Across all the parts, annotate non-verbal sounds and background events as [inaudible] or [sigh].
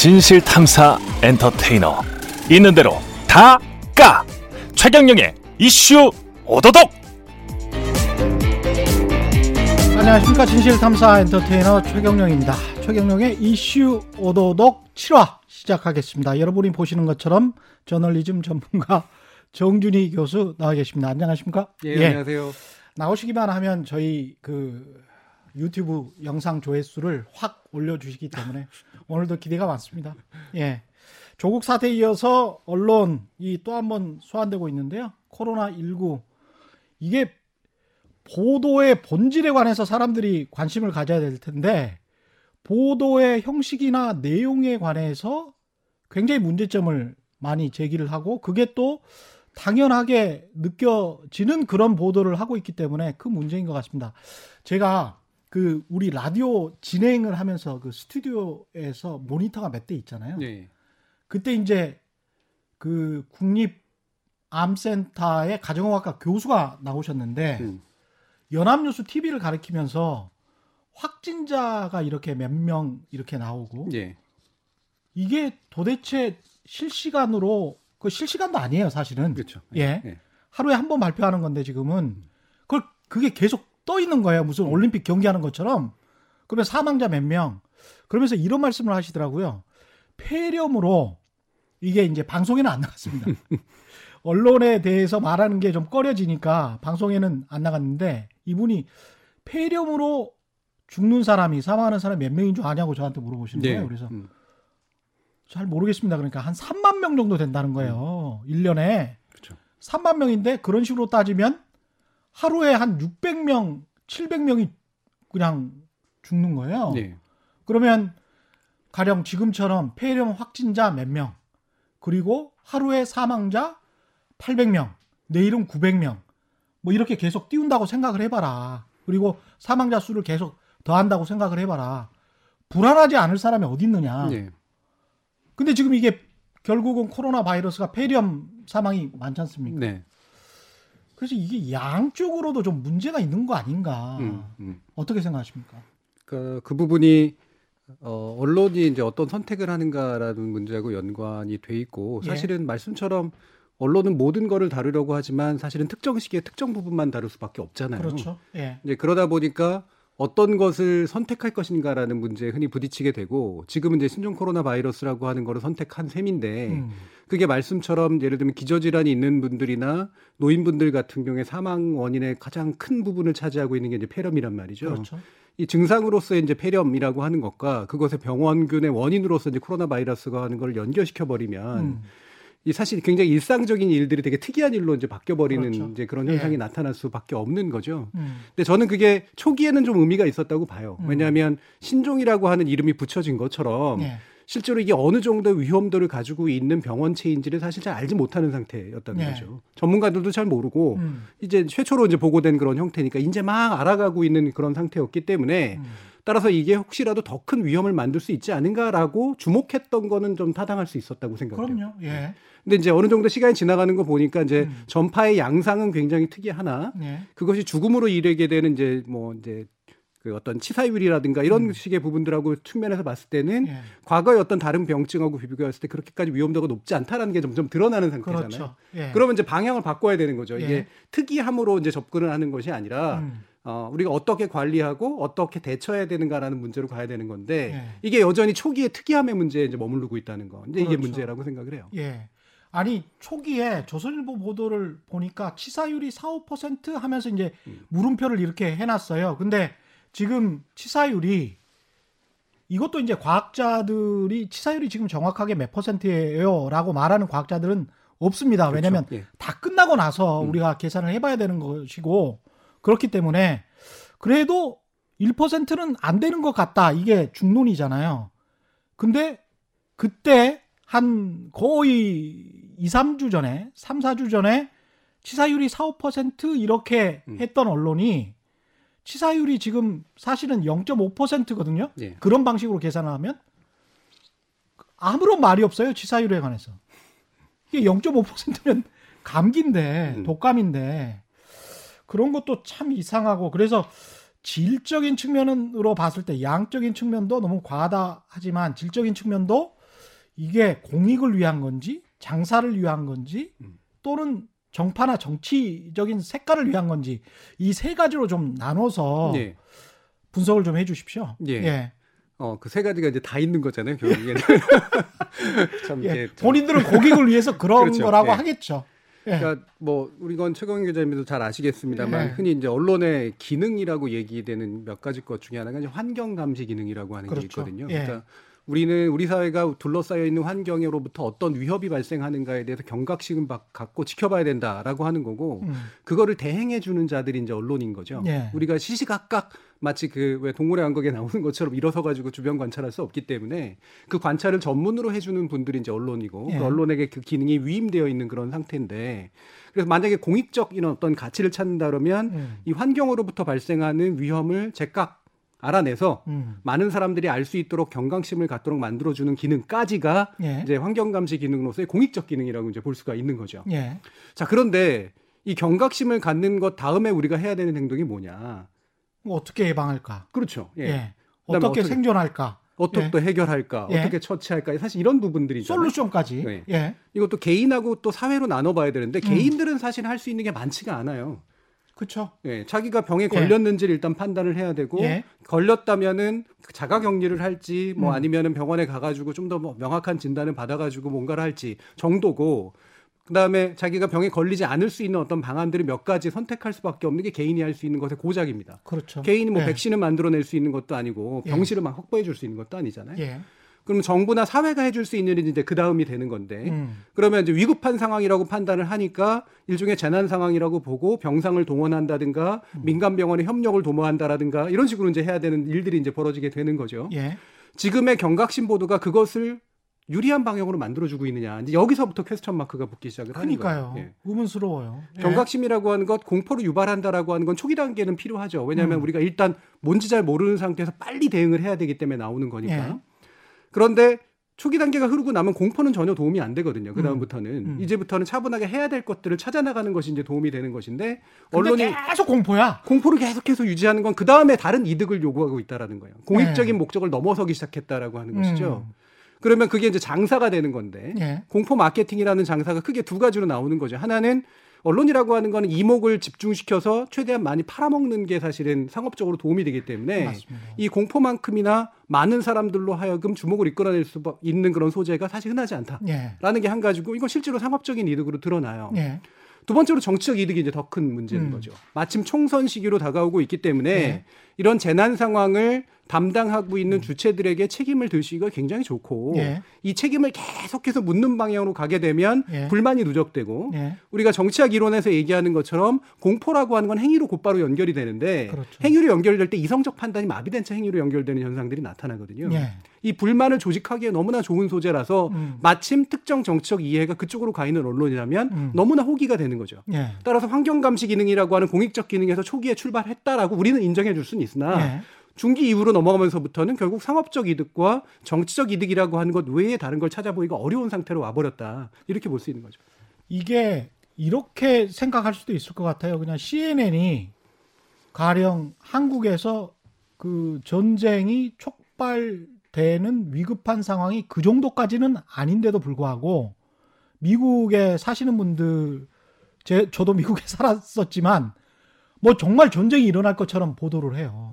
진실 탐사 엔터테이너 있는 대로 다 까 최경영의 이슈 오도독 안녕하십니까 진실 탐사 엔터테이너 최경영입니다. 최경영의 이슈 오도독 7화 시작하겠습니다. 여러분이 보시는 것처럼 저널리즘 전문가 정준희 교수 나와 계십니다. 안녕하십니까? 예, 안녕하세요. 나오시기만 하면 저희 그 유튜브 영상 조회수를 확 올려주시기 때문에 오늘도 기대가 많습니다. 예. 조국 사태에 이어서 언론이 또 한 번 소환되고 있는데요. 코로나19 이게 보도의 본질에 관해서 사람들이 관심을 가져야 될 텐데 보도의 형식이나 내용에 관해서 굉장히 문제점을 많이 제기를 하고 그게 또 당연하게 느껴지는 그런 보도를 하고 있기 때문에 큰 문제인 것 같습니다. 제가 그 우리 라디오 진행을 하면서 그 스튜디오에서 모니터가 몇 대 있잖아요. 네. 그때 이제 그 국립 암센터의 가정의학과 교수가 나오셨는데 음. 연합뉴스 TV를 가리키면서 확진자가 이렇게 몇 명 이렇게 나오고 예. 이게 도대체 실시간으로 그 실시간도 아니에요 사실은 그렇죠. 예. 예. 하루에 한 번 발표하는 건데 지금은 그걸 그게 계속 떠 있는 거예요 무슨 올림픽 경기하는 것처럼 그러면 사망자 몇 명 그러면서 이런 말씀을 하시더라고요 폐렴으로 이게 이제 방송에는 안 나갔습니다 [laughs] 언론에 대해서 말하는 게 좀 꺼려지니까 방송에는 안 나갔는데 이분이 폐렴으로 죽는 사람이 사망하는 사람이 몇 명인 줄 아냐고 저한테 물어보시는 네. 거예요 그래서 음. 잘 모르겠습니다. 그러니까 한 3만 명 정도 된다는 거예요. 1년에. 그렇죠. 3만 명인데 그런 식으로 따지면 하루에 한 600명, 700명이 그냥 죽는 거예요. 네. 그러면 가령 지금처럼 폐렴 확진자 몇 명, 그리고 하루에 사망자 800명, 내일은 900명, 뭐 이렇게 계속 띄운다고 생각을 해봐라. 그리고 사망자 수를 계속 더한다고 생각을 해봐라. 불안하지 않을 사람이 어디 있느냐. 네. 근데 지금 이게 결국은 코로나 바이러스가 폐렴 사망이 많지 않습니까? 네. 그래서 이게 양쪽으로도 좀 문제가 있는 거 아닌가. 음, 음. 어떻게 생각하십니까? 그, 그 부분이 어, 언론이 이제 어떤 선택을 하는가라는 문제하고 연관이 돼 있고 예. 사실은 말씀처럼 언론은 모든 거를 다루려고 하지만 사실은 특정 시기에 특정 부분만 다룰 수밖에 없잖아요. 그렇죠. 예. 이제 그러다 보니까 어떤 것을 선택할 것인가라는 문제에 흔히 부딪히게 되고 지금은 이제 신종 코로나 바이러스라고 하는 거를 선택한 셈인데 음. 그게 말씀처럼 예를 들면 기저질환이 있는 분들이나 노인분들 같은 경우에 사망 원인의 가장 큰 부분을 차지하고 있는 게 이제 폐렴이란 말이죠. 그렇죠. 이 증상으로서의 이제 폐렴이라고 하는 것과 그것의 병원균의 원인으로서 이제 코로나 바이러스가 하는 걸 연결시켜 버리면 음. 이 사실 굉장히 일상적인 일들이 되게 특이한 일로 이제 바뀌어 버리는 그렇죠. 이제 그런 예. 현상이 나타날 수밖에 없는 거죠. 음. 근데 저는 그게 초기에는 좀 의미가 있었다고 봐요. 음. 왜냐하면 신종이라고 하는 이름이 붙여진 것처럼 예. 실제로 이게 어느 정도의 위험도를 가지고 있는 병원체인지를 사실 잘 알지 못하는 상태였다는 네. 거죠. 전문가들도 잘 모르고 음. 이제 최초로 이제 보고된 그런 형태니까 이제 막 알아가고 있는 그런 상태였기 때문에 음. 따라서 이게 혹시라도 더 큰 위험을 만들 수 있지 않은가라고 주목했던 거는 좀 타당할 수 있었다고 생각해요. 그럼요. 예. 근데 이제 어느 정도 시간이 지나가는 거 보니까 이제 음. 전파의 양상은 굉장히 특이하나 예. 그것이 죽음으로 이르게 되는 이제 뭐 이제 그 어떤 치사율이라든가 이런 음. 식의 부분들하고 측면에서 봤을 때는 예. 과거의 어떤 다른 병증하고 비교했을 때 그렇게까지 위험도가 높지 않다라는 게 점점 드러나는 상태잖아요. 그렇죠. 예. 그러면 이제 방향을 바꿔야 되는 거죠. 예. 이게 특이함으로 이제 접근을 하는 것이 아니라 음. 어, 우리가 어떻게 관리하고 어떻게 대처해야 되는가라는 문제로 가야 되는 건데 예. 이게 여전히 초기의 특이함의 문제에 이제 머무르고 있다는 거. 이제 이게 그렇죠. 문제라고 생각을 해요. 예. 아니 초기에 조선일보 보도를 보니까 치사율이 4, 5% 하면서 이제 음. 물음표를 이렇게 해놨어요. 근데 지금 치사율이 이것도 이제 과학자들이 치사율이 지금 정확하게 몇 퍼센트예요라고 말하는 과학자들은 없습니다. 그렇죠. 왜냐하면 예. 다 끝나고 나서 음. 우리가 계산을 해봐야 되는 것이고 그렇기 때문에 그래도 1%는 안 되는 것 같다. 이게 중론이잖아요. 근데 그때 한 거의 2, 3주 전에, 3, 4주 전에 치사율이 4, 5% 이렇게 음. 했던 언론이 치사율이 지금 사실은 0.5%거든요. 예. 그런 방식으로 계산을 하면 아무런 말이 없어요. 치사율에 관해서. 이게 0.5%면 감기인데, 음. 독감인데, 그런 것도 참 이상하고, 그래서 질적인 측면으로 봤을 때 양적인 측면도 너무 과하다 하지만 질적인 측면도 이게 공익을 위한 건지 장사를 위한 건지 음. 또는 정파나 정치적인 색깔을 위한 건지 이 세 가지로 좀 나눠서 예. 분석을 좀 해주십시오. 예. 예. 어, 그 세 가지가 이제 다 있는 거잖아요, 결국에는. [laughs] 참, 예. 참- 본인들은 고객을 위해서 그런 그렇죠. 거라고 예. 하겠죠. 예. 그러니까 뭐 우리건 최경영 기자님도 잘 아시겠습니다만 네. 흔히 이제 언론의 기능이라고 얘기되는 몇 가지 것 중에 하나가 이제 환경 감시 기능이라고 하는 게 그렇죠. 있거든요. 예. 그러니까 우리는 우리 사회가 둘러싸여 있는 환경으로부터 어떤 위협이 발생하는가에 대해서 경각심을 받- 갖고 지켜봐야 된다라고 하는 거고 음. 그거를 대행해 주는 자들이 이제 언론인 거죠. 예. 우리가 시시각각 마치 그 왜 동물의 왕국에 나오는 것처럼 일어서 가지고 주변 관찰할 수 없기 때문에 그 관찰을 전문으로 해주는 분들이 이제 언론이고 예. 그 언론에게 그 기능이 위임되어 있는 그런 상태인데 그래서 만약에 공익적 이런 어떤 가치를 찾는다 그러면 음. 이 환경으로부터 발생하는 위험을 제각 알아내서 음. 많은 사람들이 알 수 있도록 경각심을 갖도록 만들어주는 기능까지가 예. 이제 환경 감시 기능으로서의 공익적 기능이라고 이제 볼 수가 있는 거죠. 예. 자 그런데 이 경각심을 갖는 것 다음에 우리가 해야 되는 행동이 뭐냐? 뭐 어떻게 예방할까? 그렇죠. 예. 예. 어떻게, 어떻게- 생존할까? 어떻게 예. 또 해결할까? 예. 어떻게 처치할까? 사실 이런 부분들이죠. 솔루션까지. 네. 예. 이것도 개인하고 또 사회로 나눠봐야 되는데 음. 개인들은 사실 할 수 있는 게 많지가 않아요. 그렇죠. 예, 자기가 병에 예. 걸렸는지를 일단 판단을 해야 되고 예. 걸렸다면은 자가격리를 할지 뭐 음. 아니면은 병원에 가가지고 좀더뭐 명확한 진단을 받아가지고 뭔가를 할지 정도고 그다음에 자기가 병에 걸리지 않을 수 있는 어떤 방안들을 몇 가지 선택할 수밖에 없는 게 개인이 할 수 있는 것의 고작입니다. 그렇죠. 개인이 뭐 예. 백신을 만들어낼 수 있는 것도 아니고 예. 병실을 막 확보해 줄 수 있는 것도 아니잖아요. 예. 그럼 정부나 사회가 해줄 수 있는 일이 이제 그 다음이 되는 건데 음. 그러면 이제 위급한 상황이라고 판단을 하니까 일종의 재난 상황이라고 보고 병상을 동원한다든가 음. 민간 병원의 협력을 도모한다라든가 이런 식으로 이제 해야 되는 일들이 이제 벌어지게 되는 거죠. 예. 지금의 경각심 보도가 그것을 유리한 방향으로 만들어주고 있느냐. 이제 여기서부터 퀘스천 마크가 붙기 시작을 하는 그러니까요. 거예요. 예. 의문스러워요. 예. 경각심이라고 하는 것 공포를 유발한다라고 하는 건 초기 단계는 필요하죠. 왜냐하면 음. 우리가 일단 뭔지 잘 모르는 상태에서 빨리 대응을 해야 되기 때문에 나오는 거니까. 예. 그런데 초기 단계가 흐르고 나면 공포는 전혀 도움이 안 되거든요. 그 다음부터는 음. 이제부터는 차분하게 해야 될 것들을 찾아 나가는 것이 이제 도움이 되는 것인데 언론이 계속 공포야. 공포를 계속해서 유지하는 건 그 다음에 다른 이득을 요구하고 있다라는 거예요. 공익적인 네. 목적을 넘어서기 시작했다라고 하는 것이죠. 음. 그러면 그게 이제 장사가 되는 건데 예. 공포 마케팅이라는 장사가 크게 두 가지로 나오는 거죠. 하나는 언론이라고 하는 거는 이목을 집중시켜서 최대한 많이 팔아먹는 게 사실은 상업적으로 도움이 되기 때문에 맞습니다. 이 공포만큼이나 많은 사람들로 하여금 주목을 이끌어낼 수 있는 그런 소재가 사실 흔하지 않다. 예. 라는 게한 가지고 이건 실제로 상업적인 이득으로 드러나요. 예. 두 번째로 정치적 이득이 이제 더 큰 문제인 음. 거죠. 마침 총선 시기로 다가오고 있기 때문에 네. 이런 재난 상황을 담당하고 있는 주체들에게 책임을 들시기가 굉장히 좋고 음. 예. 이 책임을 계속해서 묻는 방향으로 가게 되면 예. 불만이 누적되고 예. 우리가 정치학 이론에서 얘기하는 것처럼 공포라고 하는 건 행위로 곧바로 연결이 되는데 그렇죠. 행위로 연결될 때 이성적 판단이 마비된 채 행위로 연결되는 현상들이 나타나거든요. 예. 이 불만을 조직하기에 너무나 좋은 소재라서 음. 마침 특정 정치적 이해가 그쪽으로 가 있는 언론이라면 음. 너무나 호기가 되는 거죠. 예. 따라서 환경 감시 기능이라고 하는 공익적 기능에서 초기에 출발했다라고 우리는 인정해 줄 수는 있으나 예. 중기 이후로 넘어가면서부터는 결국 상업적 이득과 정치적 이득이라고 하는 것 외에 다른 걸 찾아보기가 어려운 상태로 와버렸다 이렇게 볼 수 있는 거죠. 이게 이렇게 생각할 수도 있을 것 같아요. 그냥 CNN이 가령 한국에서 그 전쟁이 촉발되는 위급한 상황이 그 정도까지는 아닌데도 불구하고 미국에 사시는 분들 제 저도 미국에 [laughs] 살았었지만 뭐 정말 전쟁이 일어날 것처럼 보도를 해요.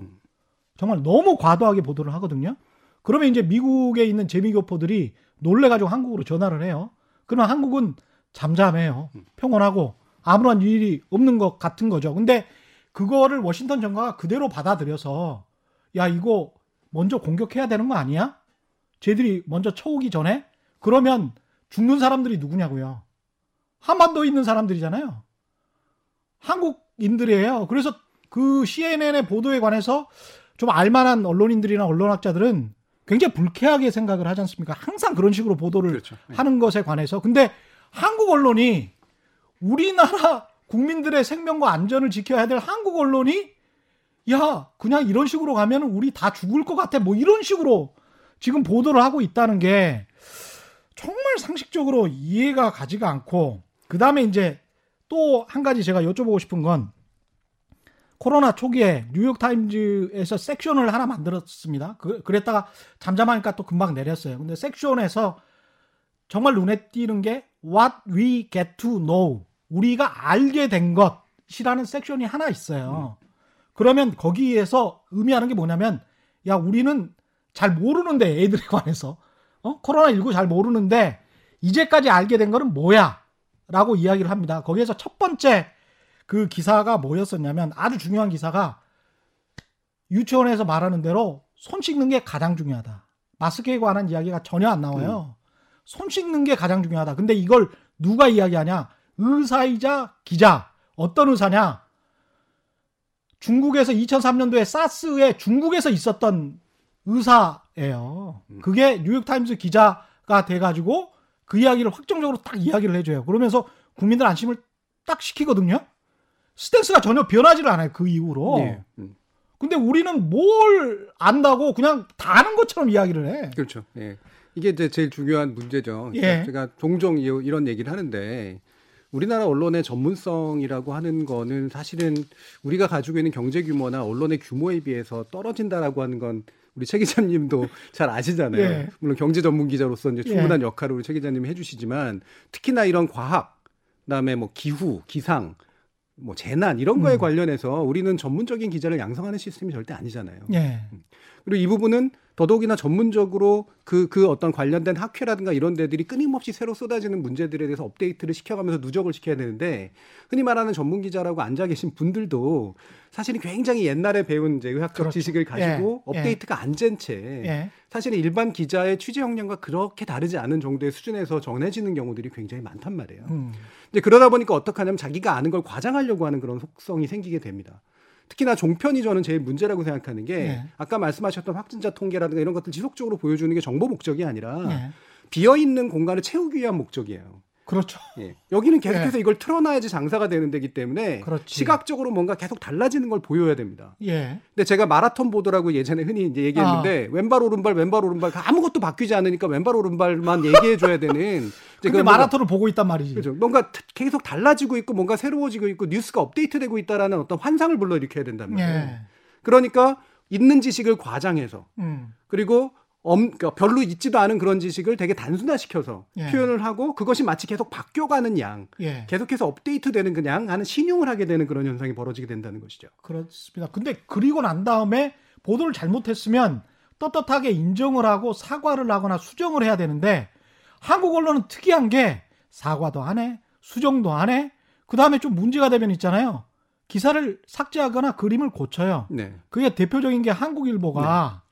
정말 너무 과도하게 보도를 하거든요. 그러면 이제 미국에 있는 재미교포들이 놀래가지고 한국으로 전화를 해요. 그러면 한국은 잠잠해요. 평온하고 아무런 일이 없는 것 같은 거죠. 근데 그거를 워싱턴 정가가 그대로 받아들여서 야 이거 먼저 공격해야 되는 거 아니야? 쟤들이 먼저 쳐오기 전에 그러면 죽는 사람들이 누구냐고요. 한반도에 있는 사람들이잖아요. 한국인들이에요. 그래서 그 CNN의 보도에 관해서 좀 알만한 언론인들이나 언론학자들은 굉장히 불쾌하게 생각을 하지 않습니까? 항상 그런 식으로 보도를 그렇죠. 네. 하는 것에 관해서. 근데 한국 언론이 우리나라 국민들의 생명과 안전을 지켜야 될 한국 언론이 야, 그냥 이런 식으로 가면 우리 다 죽을 것 같아. 뭐 이런 식으로 지금 보도를 하고 있다는 게 정말 상식적으로 이해가 가지가 않고 그 다음에 이제 또 한 가지 제가 여쭤보고 싶은 건 코로나 초기에 뉴욕 타임즈에서 섹션을 하나 만들었습니다. 그, 그랬다가 잠잠하니까 또 금방 내렸어요. 근데 섹션에서 정말 눈에 띄는 게 what we get to know. 우리가 알게 된 것이라는 섹션이 하나 있어요. 그러면 거기에서 의미하는 게 뭐냐면 야, 우리는 잘 모르는데 애들에 관해서 어? 코로나19 잘 모르는데 이제까지 알게 된 거는 뭐야? 라고 이야기를 합니다. 거기에서 첫 번째 그 기사가 뭐였었냐면 아주 중요한 기사가 유치원에서 말하는 대로 손 씻는 게 가장 중요하다. 마스크에 관한 이야기가 전혀 안 나와요. 손 씻는 게 가장 중요하다. 근데 이걸 누가 이야기하냐? 의사이자 기자. 어떤 의사냐? 중국에서 2003년도에 사스에 중국에서 있었던 의사예요. 그게 뉴욕타임스 기자가 돼가지고 그 이야기를 확정적으로 딱 이야기를 해줘요. 그러면서 국민들 안심을 딱 시키거든요. 스탠스가 전혀 변하지를 않아요. 그 이후로. 예. 음. 근데 우리는 뭘 안다고 그냥 다 아는 것처럼 이야기를 해. 그렇죠. 예. 이게 이제 제일 중요한 문제죠. 예. 그러니까 제가 종종 이- 이런 얘기를 하는데 우리나라 언론의 전문성이라고 하는 거는 사실은 우리가 가지고 있는 경제 규모나 언론의 규모에 비해서 떨어진다라고 하는 건 우리 최 기자님도 [laughs] 잘 아시잖아요. 예. 물론 경제 전문 기자로서 이제 예. 충분한 역할을 우리 최 기자님이 해주시지만 특히나 이런 과학, 그다음에 뭐 기후, 기상, 뭐 재난 이런 거에 음. 관련해서 우리는 전문적인 기자를 양성하는 시스템이 절대 아니잖아요. 예. 그리고 이 부분은 더더욱이나 전문적으로 그, 그 어떤 관련된 학회라든가 이런 데들이 끊임없이 새로 쏟아지는 문제들에 대해서 업데이트를 시켜가면서 누적을 시켜야 되는데 흔히 말하는 전문 기자라고 앉아 계신 분들도 사실은 굉장히 옛날에 배운 이제 의학적 그렇죠. 지식을 가지고 예, 예. 업데이트가 안 된채 예. 사실은 일반 기자의 취재 역량과 그렇게 다르지 않은 정도의 수준에서 전해지는 경우들이 굉장히 많단 말이에요. 음. 이제 그러다 보니까 어떻게 하냐면 자기가 아는 걸 과장하려고 하는 그런 속성이 생기게 됩니다. 특히나 종편이 저는 제일 문제라고 생각하는 게 네. 아까 말씀하셨던 확진자 통계라든가 이런 것들 지속적으로 보여주는 게 정보 목적이 아니라 예. 비어 있는 공간을 채우기 위한 목적이에요. 그렇죠. 예. 여기는 계속해서 이걸 틀어놔야지 장사가 되는 데기 때문에 그렇지. 시각적으로 뭔가 계속 달라지는 걸 보여야 됩니다. 예. 근데 제가 마라톤 보도라고 예전에 흔히 이제 얘기했는데 왼발 오른발 왼발 오른발 아무것도 바뀌지 않으니까 왼발 오른발만 얘기해 줘야 되는 [laughs] 근데 마라톤을 보고 있단 말이지. 그렇죠. 뭔가 트- 계속 달라지고 있고 뭔가 새로워지고 있고 뉴스가 업데이트되고 있다라는 어떤 환상을 불러일으켜야 말이에요. 예. 그러니까 있는 지식을 과장해서 음. 그리고 엄, 그러니까 별로 있지도 않은 그런 지식을 되게 단순화시켜서 예. 표현을 하고 그것이 마치 계속 바뀌어가는 양, 예. 계속해서 업데이트되는 그냥 하는 신용을 하게 되는 그런 현상이 벌어지게 된다는 것이죠. 그렇습니다. 근데 그리고 난 다음에 보도를 잘못했으면 떳떳하게 인정을 하고 사과를 하거나 수정을 해야 되는데 한국 언론은 특이한 게 사과도 안 해, 수정도 안 해. 그 다음에 좀 문제가 되면 있잖아요. 기사를 삭제하거나 그림을 고쳐요. 네. 그게 대표적인 게 한국일보가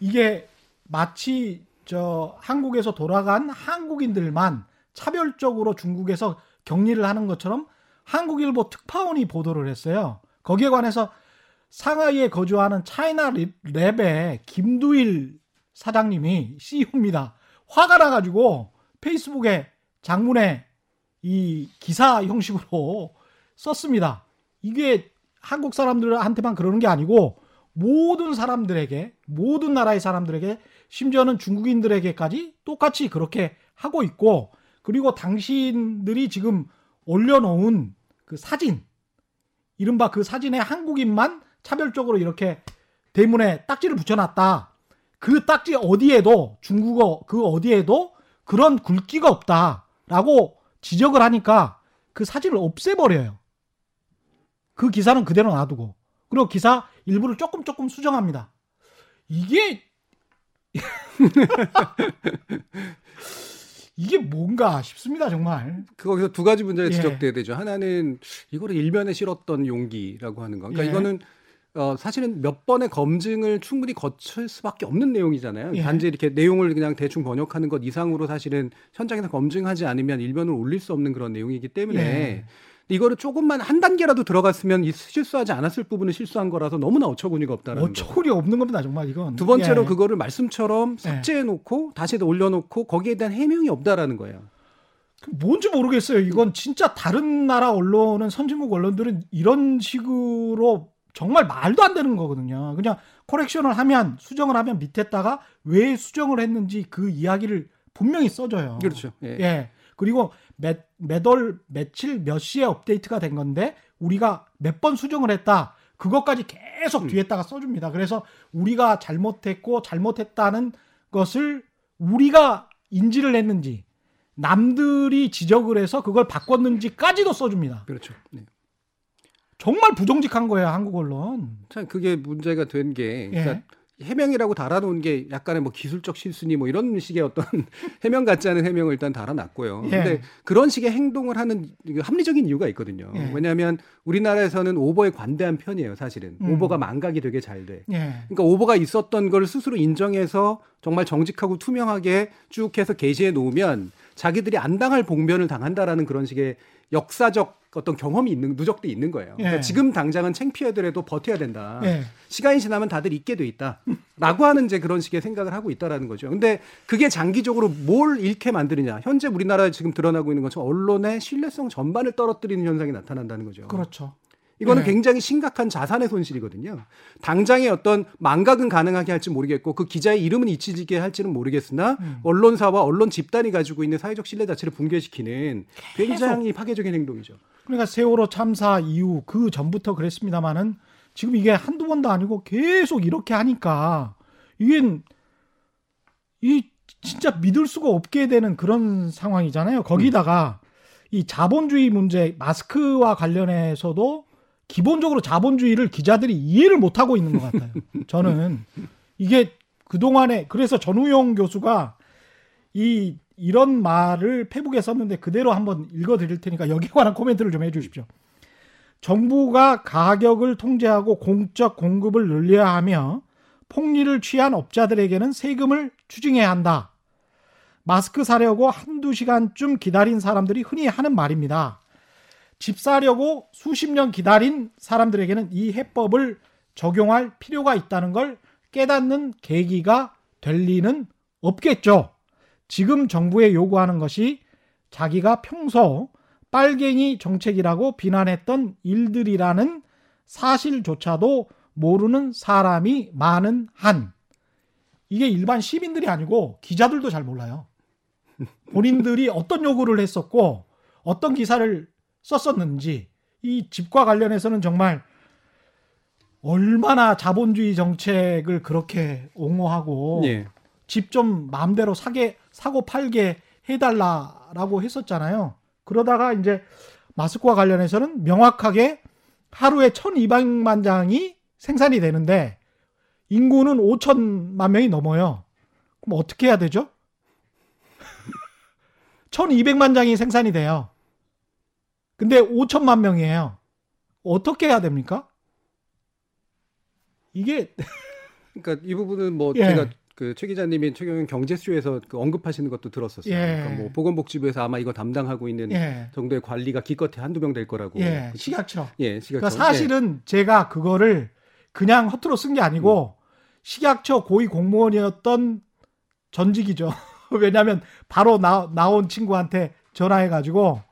이게 마치 저 한국에서 돌아간 한국인들만 차별적으로 중국에서 격리를 하는 것처럼 한국일보 특파원이 보도를 했어요. 거기에 관해서 상하이에 거주하는 차이나 랩- 랩의 김두일 사장님이 CEO입니다. 화가 나가지고 페이스북에 장문에 이 기사 형식으로 썼습니다. 이게 한국 사람들한테만 그러는 게 아니고 모든 사람들에게 모든 나라의 사람들에게 심지어는 중국인들에게까지 똑같이 그렇게 하고 있고 그리고 당신들이 지금 올려놓은 그 사진 이른바 그 사진에 한국인만 차별적으로 이렇게 대문에 딱지를 붙여놨다. 그 딱지 어디에도 중국어 그 어디에도 그런 굵기가 없다라고 지적을 하니까 그 사진을 없애버려요. 그 기사는 그대로 놔두고 그리고 기사 일부를 조금 조금 수정합니다. 이게 [laughs] 이게 뭔가 싶습니다 정말. 거기서 두 가지 문제가 예. 지적돼야 되죠. 하나는 이거를 일면에 실었던 용기라고 하는 거. 그러니까 예. 이거는 어, 사실은 몇 번의 검증을 충분히 거칠 수밖에 없는 내용이잖아요. 예. 단지 이렇게 내용을 그냥 대충 번역하는 것 이상으로 사실은 현장에서 검증하지 않으면 일면을 올릴 수 없는 그런 내용이기 때문에 예. 이거를 조금만 한 단계라도 들어갔으면 이 실수하지 않았을 부분은 실수한 거라서 너무나 어처구니가 없다라는 거. 어처구니 없는 겁니다 정말 이건. 두 번째로 예. 그거를 말씀처럼 삭제해 놓고 다시 올려놓고 거기에 대한 해명이 없다라는 거예요. 뭔지 모르겠어요. 이건 진짜 다른 나라 언론은 선진국 언론들은 이런 식으로 정말 말도 안 되는 거거든요. 그냥 코렉션을 하면 수정을 하면 밑에다가 왜 수정을 했는지 그 이야기를 분명히 써줘요. 그렇죠. 예. 예. 그리고 몇, 몇 월, 며칠, 몇 시에 업데이트가 된 건데 우리가 몇 번 수정을 했다. 그것까지 계속 음. 뒤에다가 써줍니다. 그래서 우리가 잘못했고 잘못했다는 것을 우리가 인지를 했는지 남들이 지적을 해서 그걸 바꿨는지까지도 써줍니다. 그렇죠. 네. 정말 부정직한 거예요 한국 언론. 참 그게 문제가 된게 예. 그러니까 해명이라고 달아놓은 게 약간의 뭐 기술적 실수니 뭐 이런 식의 어떤 [laughs] 해명 같지 않은 해명을 일단 달아놨고요. 예. 근데 그런 식의 행동을 하는 그 합리적인 이유가 있거든요. 예. 왜냐하면 우리나라에서는 오버에 관대한 편이에요, 사실은. 음. 오버가 망각이 되게 잘 돼. 예. 그러니까 오버가 있었던 걸 스스로 인정해서 정말 정직하고 투명하게 쭉 해서 게시해 놓으면 자기들이 안 당할 복면을 당한다라는 그런 식의 역사적 어떤 경험이 있는 누적돼 있는 거예요. 그러니까 예. 지금 당장은 창피하더라도 버텨야 된다. 예. 시간이 지나면 다들 잊게 돼 있다라고 하는 이제 그런 식의 생각을 하고 있다라는 거죠. 근데 그게 장기적으로 뭘 잃게 만드느냐. 현재 우리나라에 지금 드러나고 있는 것처럼 언론의 신뢰성 전반을 떨어뜨리는 현상이 나타난다는 거죠. 그렇죠. 이거는 네. 굉장히 심각한 자산의 손실이거든요. 당장의 어떤 망각은 가능하게 할지 모르겠고 그 기자의 이름은 잊히게 할지는 모르겠으나 음. 언론사와 언론 집단이 가지고 있는 사회적 신뢰 자체를 붕괴시키는 굉장히 파괴적인 행동이죠. 그러니까 세월호 참사 이후 그 전부터 그랬습니다마는 지금 이게 한두 번도 아니고 계속 이렇게 하니까 이게 이 진짜 믿을 수가 없게 되는 그런 상황이잖아요. 거기다가 이 자본주의 문제 마스크와 관련해서도 기본적으로 자본주의를 기자들이 이해를 못 하고 있는 것 같아요. [laughs] 저는 이게 그동안에 그래서 전우용 교수가 이 이런 말을 페북에 썼는데 그대로 한번 읽어 드릴 테니까 여기에 관한 코멘트를 좀 해 주십시오. 정부가 가격을 통제하고 공적 공급을 늘려야 하며 폭리를 취한 업자들에게는 세금을 추징해야 한다. 마스크 사려고 한두 시간쯤 기다린 사람들이 흔히 하는 말입니다. 집 사려고 수십 년 기다린 사람들에게는 이 해법을 적용할 필요가 있다는 걸 깨닫는 계기가 될 리는 없겠죠. 지금 정부에 요구하는 것이 자기가 평소 빨갱이 정책이라고 비난했던 일들이라는 사실조차도 모르는 사람이 많은 한 이게 일반 시민들이 아니고 기자들도 잘 몰라요. 본인들이 어떤 요구를 했었고 어떤 기사를 썼었는지 이 집과 관련해서는 정말 얼마나 자본주의 정책을 그렇게 옹호하고 예. 집좀 마음대로 사게 사고 팔게 해달라라고 했었잖아요. 그러다가 이제 마스크와 관련해서는 명확하게 하루에 1,200만 장이 생산이 되는데 인구는 5천만 명이 넘어요. 그럼 어떻게 해야 되죠? [laughs] 1,200만 장이 생산이 돼요. 근데 5천만 명이에요. 어떻게 해야 됩니까? 이게 [laughs] 그러니까 이 부분은 뭐 예. 제가 그최 기자님이 최경영 경제쇼에서 그 언급하시는 것도 들었었어요. 예. 그러니까 뭐 보건복지부에서 아마 이거 담당하고 있는 예, 정도의 관리가 기껏해 한두 명 될 거라고. 예? 식약처. 예, 시각. 그러니까 사실은 제가 그거를 그냥 허투루 쓴 게 아니고 식약처 고위 공무원이었던 전직이죠. [laughs] 왜냐하면 바로 나, 나온 친구한테 전화해가지고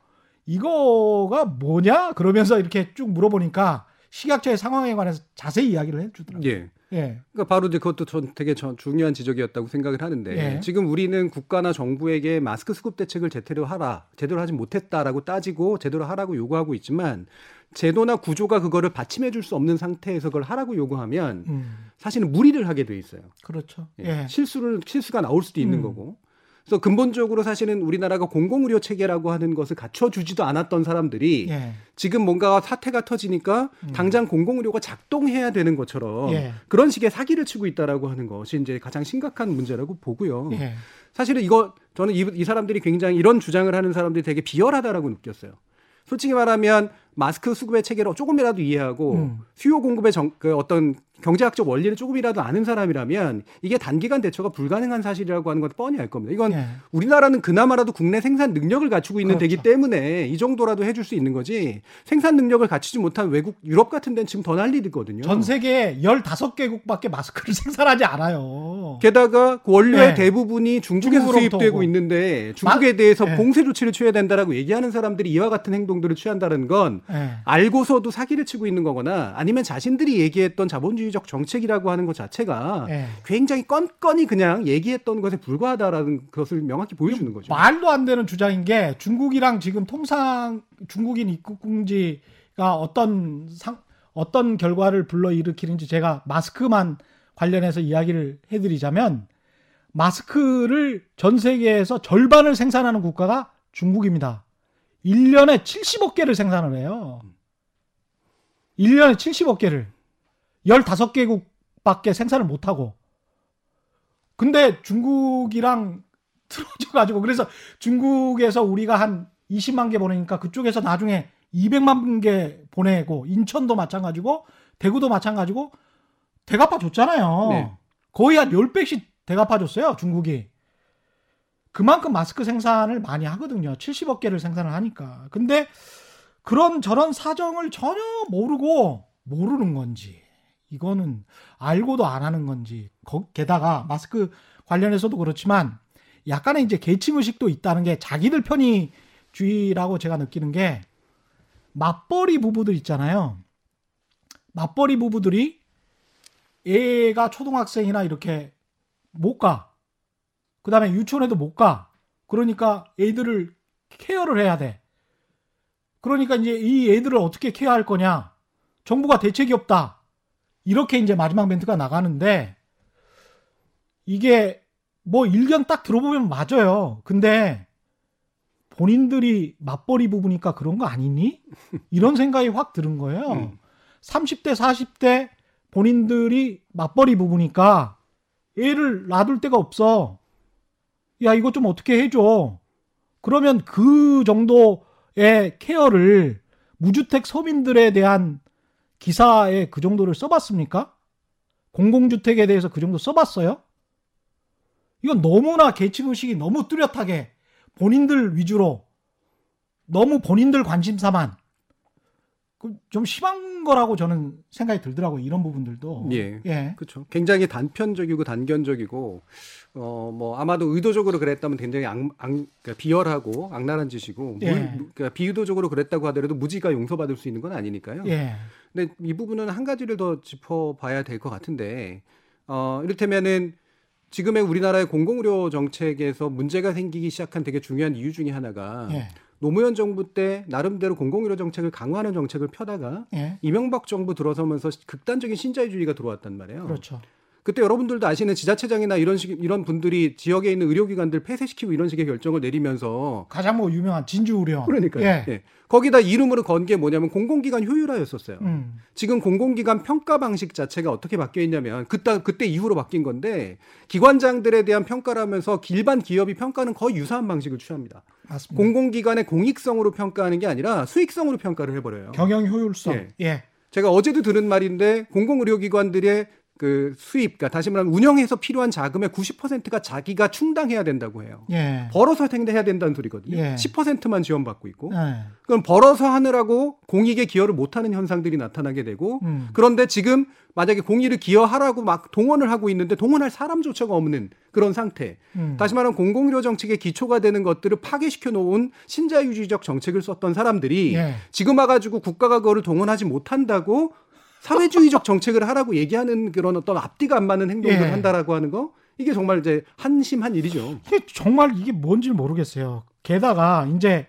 이거가 뭐냐 그러면서 이렇게 쭉 물어보니까 식약처의 상황에 관해서 자세히 이야기를 해주더라고요. 예. 예, 그러니까 바로 이제 그것도 전 되게 전 중요한 지적이었다고 생각을 하는데 예. 지금 우리는 국가나 정부에게 마스크 수급 대책을 제대로 하라, 제대로 하지 못했다라고 따지고 제대로 하라고 요구하고 있지만 제도나 구조가 그거를 받침해 줄 수 없는 상태에서 그걸 하라고 요구하면 음, 사실은 무리를 하게 돼 있어요. 그렇죠. 예. 예, 실수를 실수가 나올 수도 있는 음. 거고. 그래서 근본적으로 사실은 우리나라가 공공의료 체계라고 하는 것을 갖춰주지도 않았던 사람들이 예, 지금 뭔가 사태가 터지니까 음. 당장 공공의료가 작동해야 되는 것처럼 예, 그런 식의 사기를 치고 있다라고 하는 것이 이제 가장 심각한 문제라고 보고요. 예, 사실은 이거 저는 이, 이 사람들이 굉장히 이런 주장을 하는 사람들이 되게 비열하다라고 느꼈어요. 솔직히 말하면 마스크 수급의 체계를 조금이라도 이해하고 음. 수요 공급의 정, 그 어떤 경제학적 원리를 조금이라도 아는 사람이라면 이게 단기간 대처가 불가능한 사실이라고 하는 건 뻔히 알 겁니다. 이건 예. 우리나라는 그나마라도 국내 생산 능력을 갖추고 있는 그렇죠. 데기 때문에 이 정도라도 해줄 수 있는 거지 생산 능력을 갖추지 못한 외국 유럽 같은 데는 지금 더 난리거든요. 전 세계 15개국밖에 마스크를 [laughs] 생산하지 않아요. 게다가 그 원료의 네. 대부분이 중국에서 수입되고 오고. 있는데 중국에 대해서 네. 봉쇄 조치를 취해야 된다라고 얘기하는 사람들이 이와 같은 행동들을 취한다는 건 예. 알고서도 사기를 치고 있는 거거나 아니면 자신들이 얘기했던 자본주의적 정책이라고 하는 것 자체가 예. 굉장히 건건이 그냥 얘기했던 것에 불과하다라는 것을 명확히 보여주는 거죠. 말도 안 되는 주장인 게 중국이랑 지금 통상 중국인 입국 금지가 어떤 상 어떤 결과를 불러 일으키는지 제가 마스크만 관련해서 이야기를 해드리자면 마스크를 전 세계에서 절반을 생산하는 국가가 중국입니다. 1년에 70억 개를 생산을 해요. 1년에 70억 개를. 15개국밖에 생산을 못 하고. 근데 중국이랑 [laughs] 틀어져 가지고, 그래서 중국에서 우리가 한 20만 개 보내니까 그쪽에서 나중에 200만 개 보내고, 인천도 마찬가지고, 대구도 마찬가지고, 대갚아 줬잖아요. 네. 거의 한 10배씩 대갚아 줬어요, 중국이. 그만큼 마스크 생산을 많이 하거든요. 70억 개를 생산을 하니까. 근데 그런 저런 사정을 전혀 모르고 모르는 건지 이거는 알고도 안 하는 건지 거- 게다가 마스크 관련해서도 그렇지만 약간의 이제 계층 의식도 있다는 게 자기들 편의주의라고 제가 느끼는 게 맞벌이 부부들 있잖아요. 맞벌이 부부들이 애가 초등학생이나 이렇게 못 가. 그 다음에 유치원에도 못 가. 그러니까 애들을 케어를 해야 돼. 그러니까 이제 이 애들을 어떻게 케어할 거냐. 정부가 대책이 없다. 이렇게 이제 마지막 멘트가 나가는데 이게 뭐 일견 딱 들어보면 맞아요. 근데 본인들이 맞벌이 부부니까 그런 거 아니니? 이런 생각이 확 드는 거예요. 음. 30대, 40대 본인들이 맞벌이 부부니까 애를 놔둘 데가 없어. 야, 이거 좀 어떻게 해줘. 그러면 그 정도의 케어를 무주택 서민들에 대한 기사에 그 정도를 써봤습니까? 공공주택에 대해서 그 정도 써봤어요? 이건 너무나 계층의식이 너무 뚜렷하게 본인들 위주로 너무 본인들 관심사만 그 좀 심한 거라고 저는 생각이 들더라고요. 이런 부분들도. 예. 예. 그렇죠. 굉장히 단편적이고 단견적이고 어 뭐 아마도 의도적으로 그랬다면 굉장히 악, 악, 그러니까 비열하고 악랄한 짓이고 예. 물- 그러니까 비의도적으로 그랬다고 하더라도 무지가 용서받을 수 있는 건 아니니까요. 예. 근데 이 부분은 한 가지를 더 짚어 봐야 될 것 같은데 어 이를테면은 지금의 우리나라의 공공의료 정책에서 문제가 생기기 시작한 되게 중요한 이유 중에 하나가 예. 노무현 정부 때 나름대로 공공의료 정책을 강화하는 정책을 펴다가 예. 이명박 정부 들어서면서 극단적인 신자유주의가 들어왔단 말이에요. 그렇죠. 그때 여러분들도 아시는 지자체장이나 이런 식 이런 분들이 지역에 있는 의료기관들 폐쇄시키고 이런 식의 결정을 내리면서 가장 뭐 유명한 진주의료원. 그러니까요. 예. 예. 거기다 이름으로 건 게 뭐냐면 공공기관 효율화였었어요. 음. 지금 공공기관 평가 방식 자체가 어떻게 바뀌어 있냐면 그때 그때 이후로 바뀐 건데 기관장들에 대한 평가를 하면서 일반 기업이 평가는 거의 유사한 방식을 취합니다. 맞습니다. 공공기관의 공익성으로 평가하는 게 아니라 수익성으로 평가를 해버려요. 경영 효율성. 예. 예. 제가 어제도 들은 말인데 공공의료기관들의 그 수입, 그러니까 다시 말하면 운영해서 필요한 자금의 90%가 자기가 충당해야 된다고 해요. 예. 벌어서 해야 된다는 소리거든요. 예. 10%만 지원받고 있고. 예. 그럼 벌어서 하느라고 공익에 기여를 못하는 현상들이 나타나게 되고 음. 그런데 지금 만약에 공익을 기여하라고 막 동원을 하고 있는데 동원할 사람조차가 없는 그런 상태. 음. 다시 말하면 공공의료 정책의 기초가 되는 것들을 파괴시켜 놓은 신자유주의적 정책을 썼던 사람들이 예. 지금 와가지고 국가가 그거를 동원하지 못한다고 사회주의적 정책을 하라고 얘기하는 그런 어떤 앞뒤가 안 맞는 행동들을 예. 한다라고 하는 거 이게 정말 이제 한심한 일이죠. 이게 정말 이게 뭔지 모르겠어요. 게다가 이제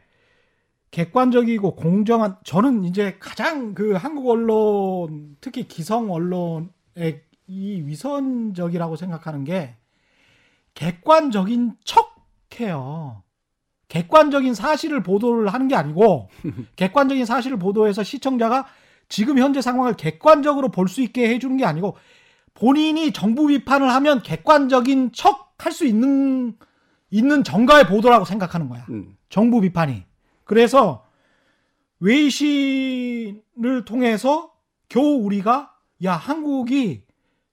객관적이고 공정한 저는 이제 가장 그 한국 언론 특히 기성 언론의 이 위선적이라고 생각하는 게 객관적인 척해요. 객관적인 사실을 보도를 하는 게 아니고 [laughs] 객관적인 사실을 보도해서 시청자가 지금 현재 상황을 객관적으로 볼 수 있게 해주는 게 아니고 본인이 정부 비판을 하면 객관적인 척 할 수 있는 있는 정가의 보도라고 생각하는 거야. 음. 정부 비판이. 그래서 외신을 통해서 겨우 우리가 야 한국이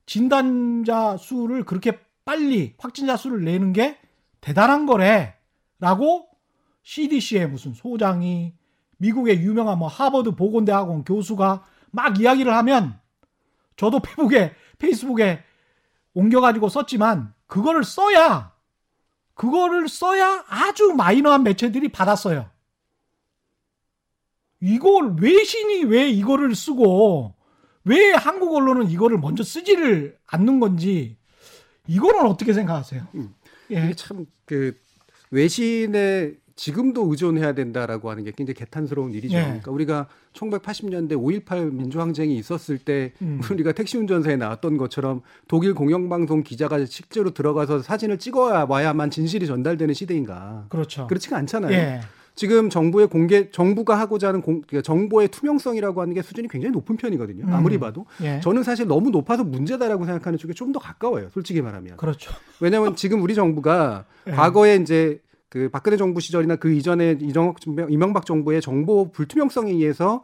진단자 수를 그렇게 빨리 확진자 수를 내는 게 대단한 거래라고 CDC의 무슨 소장이 미국의 유명한 뭐 하버드 보건대 학원 교수가 막 이야기를 하면 저도 페북에 페이스북에 옮겨가지고 썼지만 그거를 써야 그거를 써야 아주 마이너한 매체들이 받았어요. 이걸 외신이 왜 이거를 쓰고 왜 한국 언론은 이거를 먼저 쓰지를 않는 건지 이거는 어떻게 생각하세요? 음. 예. 이게 참 그 외신의 지금도 의존해야 된다라고 하는 게 굉장히 개탄스러운 일이죠. 예. 그러니까 우리가 1980년대 5.18 민주항쟁이 있었을 때 음. [laughs] 우리가 택시 운전사에 나왔던 것처럼 독일 공영방송 기자가 실제로 들어가서 사진을 찍어야 와야만 진실이 전달되는 시대인가? 그렇죠. 그렇지가 않잖아요. 예. 지금 정부의 공개 정부가 하고자 하는 공, 그러니까 정보의 투명성이라고 하는 게 수준이 굉장히 높은 편이거든요. 음. 아무리 봐도 예. 저는 사실 너무 높아서 문제다라고 생각하는 쪽에 좀 더 가까워요. 솔직히 말하면. 그렇죠. 왜냐하면 지금 우리 정부가 예. 과거에 이제 그 박근혜 정부 시절이나 그 이전에 이정, 이명박 정부의 정보 불투명성에 의해서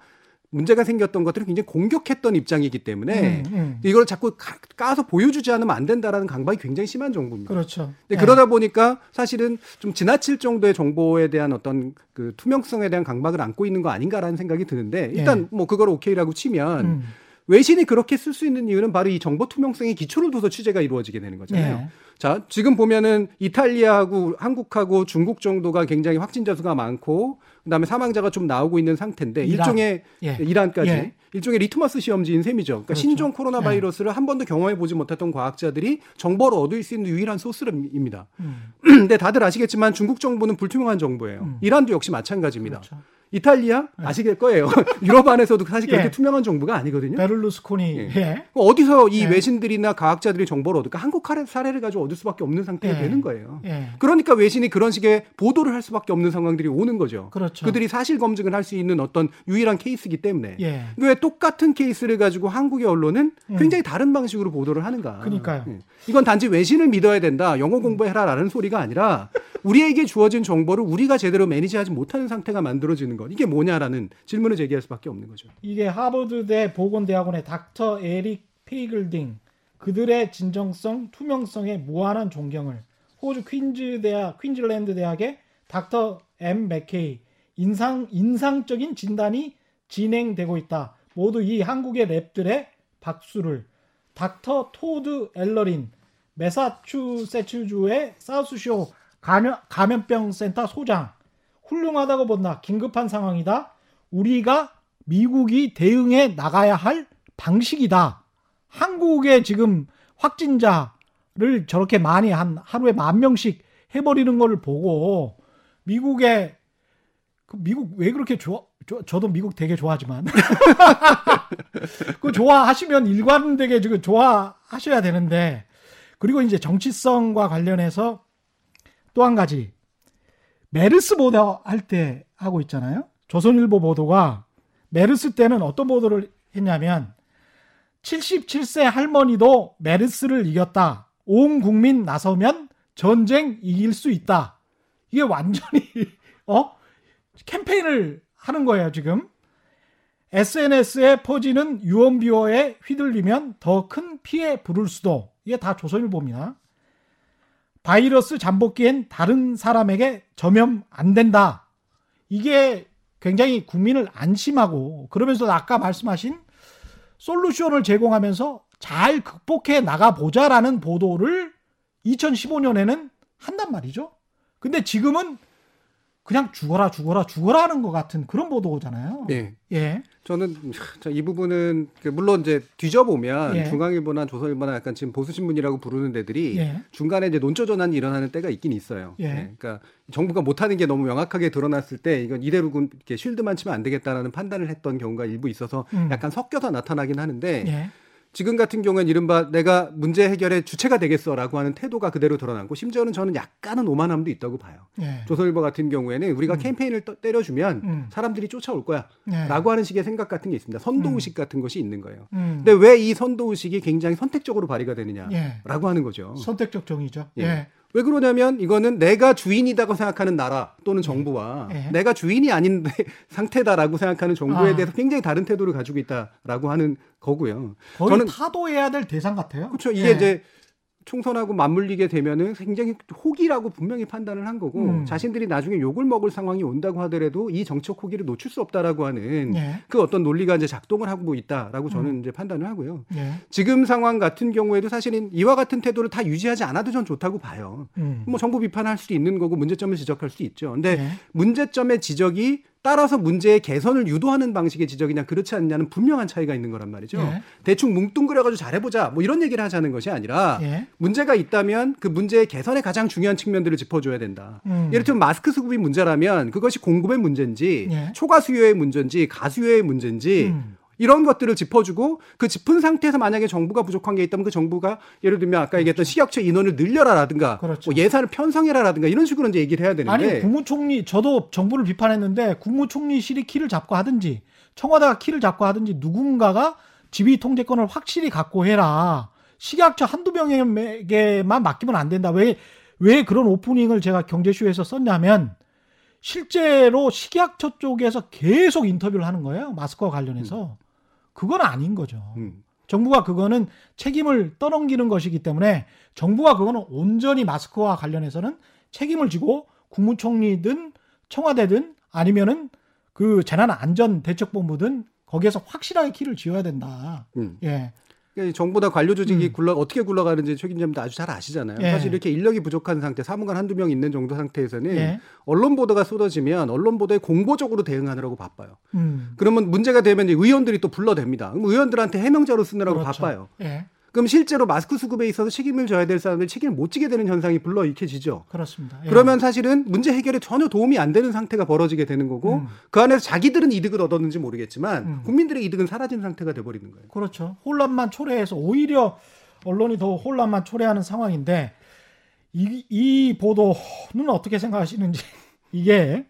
문제가 생겼던 것들을 굉장히 공격했던 입장이기 때문에 음, 음. 이걸 자꾸 가- 까서 보여주지 않으면 안 된다라는 강박이 굉장히 심한 정부입니다. 그렇죠. 근데 예. 그러다 보니까 사실은 좀 지나칠 정도의 정보에 대한 어떤 그 투명성에 대한 강박을 안고 있는 거 아닌가라는 생각이 드는데 일단 뭐 그걸 오케이라고 치면 예. 음. 외신이 그렇게 쓸 수 있는 이유는 바로 이 정보 투명성에 기초를 둬서 취재가 이루어지게 되는 거잖아요. 예. 자, 지금 보면은 이탈리아하고 한국하고 중국 정도가 굉장히 확진자 수가 많고 그다음에 사망자가 좀 나오고 있는 상태인데 이란. 일종의 예. 이란까지 예. 일종의 리트머스 시험지인 셈이죠. 그러니까 그렇죠. 신종 코로나 바이러스를 한 번도 경험해 보지 못했던 과학자들이 정보를 얻을 수 있는 유일한 소스입니다. 음. [clears throat] 근데 다들 아시겠지만 중국 정부는 불투명한 정보예요. 음. 이란도 역시 마찬가지입니다. 그렇죠. 이탈리아 아시겠 거예요. [laughs] 유럽 안에서도 사실 그렇게 예. 투명한 정부가 아니거든요. 베를루스코니 예. 예. 어디서 이 예. 외신들이나 과학자들이 정보를 얻을까? 한국 사례- 사례를 가지고 얻을 수밖에 없는 상태가 예. 되는 거예요. 예. 그러니까 외신이 그런 식의 보도를 할 수밖에 없는 상황들이 오는 거죠. 그렇죠. 그들이 사실 검증을 할 수 있는 어떤 유일한 케이스이기 때문에. 예. 왜 똑같은 케이스를 가지고 한국의 언론은 음. 굉장히 다른 방식으로 보도를 하는가? 그러니까요. 예. 이건 단지 외신을 믿어야 된다, 영어 공부해라라는 소리가 아니라 우리에게 주어진 정보를 우리가 제대로 manage하지 못하는 상태가 만들어지는 것. 이게 뭐냐라는 질문을 제기할 수밖에 없는 거죠. 이게 하버드대 보건대학원의 닥터 에릭 페이글딩 그들의 진정성, 투명성에 무한한 존경을 호주 퀸즈 대학, 퀸즐랜드 대학의 닥터 M 맥케이 인상 인상적인 진단이 진행되고 있다. 모두 이 한국의 lab들의 박수를 닥터 토드 앨러린 매사추세츠주의 사우스쇼 감염, 감염병 센터 소장 훌륭하다고 본다. 긴급한 상황이다. 우리가 미국이 대응해 나가야 할 방식이다. 한국의 지금 확진자를 저렇게 많이 한 하루에 만 명씩 해버리는 걸 보고 미국의 그 미국 왜 그렇게 좋아? 저, 저도 미국 되게 좋아하지만 [laughs] 그 좋아하시면 일관되게 지금 좋아하셔야 되는데 그리고 이제 정치성과 관련해서 또 한 가지 메르스 보도 할 때 하고 있잖아요. 조선일보 보도가 메르스 때는 어떤 보도를 했냐면 77세 할머니도 메르스를 이겼다. 온 국민 나서면 전쟁 이길 수 있다. 이게 완전히 [laughs] 어 캠페인을 하는 거예요 지금. SNS에 퍼지는 유언비어에 휘둘리면 더 큰 피해 부를 수도. 이게 다 조선일보입니다. 바이러스 잠복기엔 다른 사람에게 전염 안 된다. 이게 굉장히 국민을 안심하고 그러면서 아까 말씀하신 솔루션을 제공하면서 잘 극복해 나가 보자라는 보도를 2015년에는 한단 말이죠. 근데 지금은 그냥 죽어라 죽어라 죽어라 하는 것 같은 그런 보도잖아요. 예. 예. 저는 자, 이 부분은 그 물론 이제 뒤져보면 예. 중앙일보나 조선일보나 약간 지금 보수신문이라고 부르는 데들이 예. 중간에 이제 논조 전환이 일어나는 때가 있긴 있어요. 예. 그러니까 정부가 못하는 게 너무 명확하게 드러났을 때 이건 이대로 군- 이렇게 쉴드만 치면 안 되겠다라는 판단을 했던 경우가 일부 있어서 음. 약간 섞여서 나타나긴 하는데 예. 지금 같은 경우는 이른바 내가 문제 해결의 주체가 되겠어라고 하는 태도가 그대로 드러났고 심지어는 저는 약간은 오만함도 있다고 봐요. 예. 조선일보 같은 경우에는 우리가 캠페인을 떠- 때려주면 음. 사람들이 쫓아올 거야. 예. 라고 하는 식의 생각 같은 게 있습니다. 선도 의식 같은 것이 있는 거예요. 음. 근데 왜 이 선도 의식이 굉장히 선택적으로 발휘가 되느냐? 예. 라고 하는 거죠. 선택적 정의죠. 예. 예. 왜 그러냐면 이거는 내가 주인이다고 생각하는 나라 또는 정부와 예. 내가 주인이 아닌 [laughs] 상태다라고 생각하는 정부에 아. 대해서 굉장히 다른 태도를 가지고 있다라고 하는 거고요. 거의 저는 타도해야 될 대상 같아요. 그렇죠. 이게 예. 이제 총선하고 맞물리게 되면은 굉장히 호기라고 분명히 판단을 한 거고 음. 자신들이 나중에 욕을 먹을 상황이 온다고 하더라도 이 정책 호기를 놓칠 수 없다라고 하는 예. 그 어떤 논리가 이제 작동을 하고 있다라고 저는 이제 판단을 하고요. 예. 지금 상황 같은 경우에도 사실은 이와 같은 태도를 다 유지하지 않아도 전 좋다고 봐요. 음. 뭐 정부 비판할 수도 있는 거고 문제점을 지적할 수 있죠. 근데 예. 문제점의 지적이 따라서 문제의 개선을 유도하는 방식의 지적이냐 그렇지 않냐는 분명한 차이가 있는 거란 말이죠. 예. 대충 뭉뚱그려가지고 잘해보자 뭐 이런 얘기를 하자는 것이 아니라 예. 문제가 있다면 그 문제의 개선의 가장 중요한 측면들을 짚어줘야 된다. 음. 예를 들면 마스크 수급이 문제라면 그것이 공급의 문제인지 예. 초과 수요의 문제인지 가수요의 문제인지 음. 이런 것들을 짚어주고 그 짚은 상태에서 만약에 정부가 부족한 게 있다면 그 정부가 예를 들면 아까 얘기했던 식약처 인원을 늘려라라든가 그렇죠. 뭐 예산을 편성해라라든가 이런 식으로 이제 얘기를 해야 되는데 아니 국무총리 저도 정부를 비판했는데 국무총리실이 키를 잡고 하든지 청와대가 키를 잡고 하든지 누군가가 지휘 통제권을 확실히 갖고 해라. 식약처 한두 명에게만 맡기면 안 된다. 왜, 왜 그런 오프닝을 제가 경제쇼에서 썼냐면 실제로 식약처 쪽에서 계속 인터뷰를 하는 거예요. 마스크와 관련해서. 그건 아닌 거죠. 음. 정부가 그거는 책임을 떠넘기는 것이기 때문에 정부가 그거는 온전히 마스크와 관련해서는 책임을 지고 국무총리든 청와대든 아니면은 그 재난안전대책본부든 거기에서 확실하게 키를 지어야 된다. 음. 예. 그러니까 정보다 관료 조직이 음. 굴러 어떻게 굴러가는지 최 기자님도 아주 잘 아시잖아요. 예. 사실 이렇게 인력이 부족한 상태, 사무관 한두 명 있는 정도 상태에서는 예. 언론 보도가 쏟아지면 언론 보도에 공보적으로 대응하느라고 바빠요. 음. 그러면 문제가 되면 의원들이 또 불러댑니다. 그럼 의원들한테 해명자로 쓰느라고 그렇죠. 바빠요. 예. 그럼 실제로 마스크 수급에 있어서 책임을 져야 될 사람들이 책임을 못 지게 되는 현상이 불러 일으켜지죠. 그렇습니다. 예. 그러면 사실은 문제 해결에 전혀 도움이 안 되는 상태가 벌어지게 되는 거고 음. 그 안에서 자기들은 이득을 얻었는지 모르겠지만 음. 국민들의 이득은 사라진 상태가 돼버리는 거예요. 그렇죠. 혼란만 초래해서 오히려 언론이 더 혼란만 초래하는 상황인데 이, 이 보도는 어떻게 생각하시는지 [laughs] 이게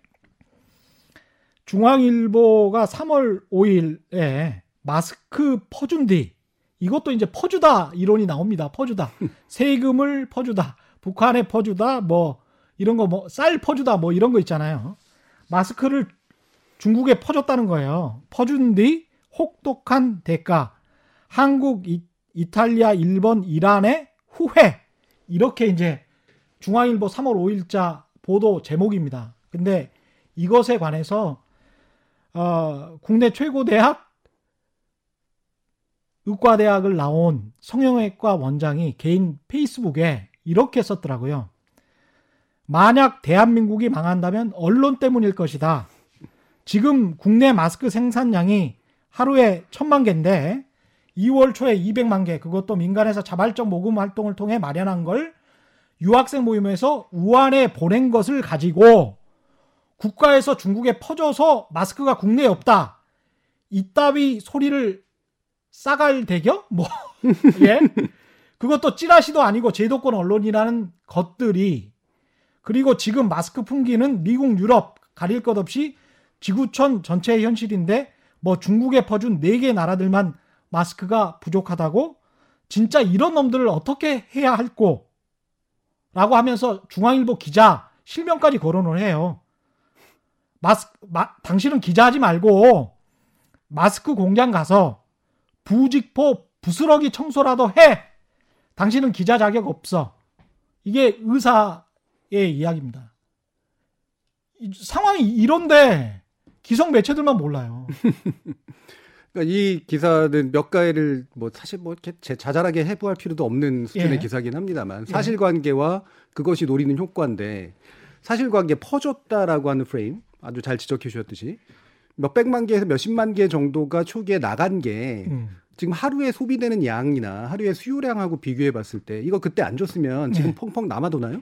중앙일보가 3월 5일에 마스크 퍼준 뒤 이것도 이제 퍼주다 이론이 나옵니다. 퍼주다 [laughs] 세금을 퍼주다 북한에 퍼주다 뭐 이런 거 뭐 쌀 퍼주다 뭐 이런 거 있잖아요. 마스크를 중국에 퍼줬다는 거예요. 퍼준 뒤 혹독한 대가 한국, 이, 이탈리아, 일본, 이란의 후회 이렇게 이제 중앙일보 3월 5일자 보도 제목입니다. 근데 이것에 관해서 어, 국내 최고 대학 의과대학을 나온 성형외과 원장이 개인 페이스북에 이렇게 썼더라고요. 만약 대한민국이 망한다면 언론 때문일 것이다. 지금 국내 마스크 생산량이 하루에 천만 개인데 2월 초에 200만 개 그것도 민간에서 자발적 모금 활동을 통해 마련한 걸 유학생 모임에서 우한에 보낸 것을 가지고 국가에서 중국에 퍼져서 마스크가 국내에 없다. 이따위 소리를 싸갈 대겨? 뭐, [laughs] 예? 그것도 찌라시도 아니고 제도권 언론이라는 것들이 그리고 지금 마스크 풍기는 미국, 유럽 가릴 것 없이 지구촌 전체의 현실인데 뭐 중국에 퍼준 네개 나라들만 마스크가 부족하다고 진짜 이런 놈들을 어떻게 해야 할꼬 라고 하면서 중앙일보 기자 실명까지 거론을 해요. 마스 마, 당신은 기자하지 말고 마스크 공장 가서 부직포 부스러기 청소라도 해. 당신은 기자 자격 없어. 이게 의사의 이야기입니다. 이, 상황이 이런데 기성 매체들만 몰라요. [laughs] 그러니까 이 기사는 몇 가지를 뭐 사실 뭐 이렇게 제- 자잘하게 해부할 필요도 없는 수준의 예. 기사긴 합니다만 사실관계와 그것이 노리는 효과인데 사실관계 퍼줬다라고 하는 프레임 아주 잘 지적해 주셨듯이 몇백만 개에서 몇십만 개 정도가 초기에 나간 게 음. 지금 하루에 소비되는 양이나 하루에 수요량하고 비교해 봤을 때 이거 그때 안 줬으면 지금 네. 펑펑 남아도나요?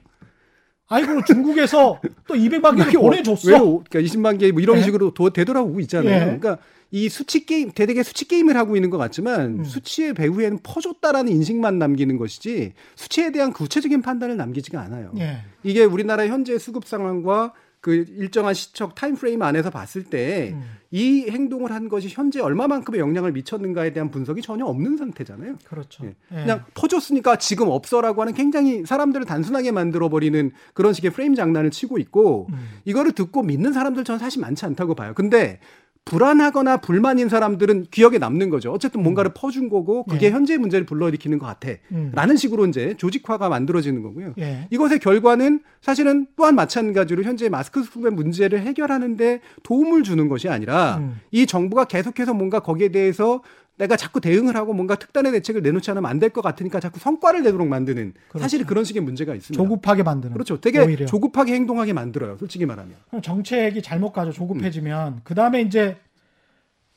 아이고 중국에서 또 200만 개를 [laughs] 보내줬어. 왜, 오- 그러니까 20만 개 뭐 이런 예. 식으로 도, 되돌아오고 있잖아요. 예. 그러니까 이 수치 게임 대대게 수치 게임을 하고 있는 것 같지만 음. 수치의 배후에는 퍼줬다라는 인식만 남기는 것이지 수치에 대한 구체적인 판단을 남기지가 않아요. 예. 이게 우리나라 현재 수급 상황과 그 일정한 시적 time frame 안에서 봤을 때이 음. 행동을 한 것이 현재 얼마만큼의 영향을 미쳤는가에 대한 분석이 전혀 없는 상태잖아요. 그렇죠. 예. 예. 그냥 퍼줬으니까 지금 없어라고 하는 굉장히 사람들을 단순하게 만들어 버리는 그런 식의 프레임 장난을 치고 있고 음. 이거를 듣고 믿는 사람들 저는 사실 많지 않다고 봐요. 근데 불안하거나 불만인 사람들은 기억에 남는 거죠. 어쨌든 뭔가를 퍼준 거고 그게 예. 현재의 문제를 불러일으키는 것 같아. 음. 라는 식으로 이제 조직화가 만들어지는 거고요. 예. 이것의 결과는 사실은 또한 마찬가지로 현재 마스크 수급의 문제를 해결하는데 도움을 주는 것이 아니라 음. 이 정부가 계속해서 뭔가 거기에 대해서 내가 자꾸 대응을 하고 뭔가 특단의 대책을 내놓지 않으면 안 될 것 같으니까 자꾸 성과를 내도록 만드는 사실 그런 식의 문제가 있습니다. 그렇죠. 조급하게 만드는. 그렇죠. 되게 오히려. 조급하게 행동하게 만들어요. 솔직히 말하면. 정책이 잘못 가죠. 조급해지면 그 다음에 이제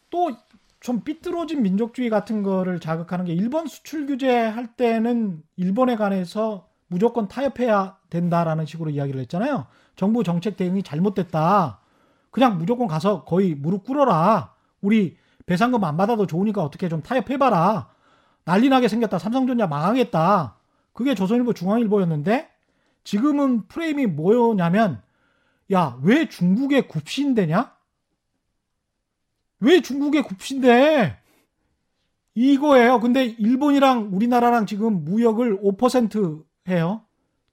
또 좀 삐뚤어진 민족주의 같은 거를 자극하는 게 일본 수출 규제 할 때는 일본에 관해서 무조건 타협해야 된다라는 식으로 이야기를 했잖아요. 정부 정책 대응이 잘못됐다. 그냥 무조건 가서 거의 무릎 꿇어라. 우리 배상금 안 받아도 좋으니까 어떻게 좀 타협해봐라. 난리 나게 생겼다. 삼성전자 망하겠다. 그게 조선일보 중앙일보였는데 지금은 프레임이 뭐였냐면 야, 왜 중국에 굽신대냐? 왜 중국에 굽신대? 이거예요. 근데 일본이랑 우리나라랑 지금 무역을 5% 해요.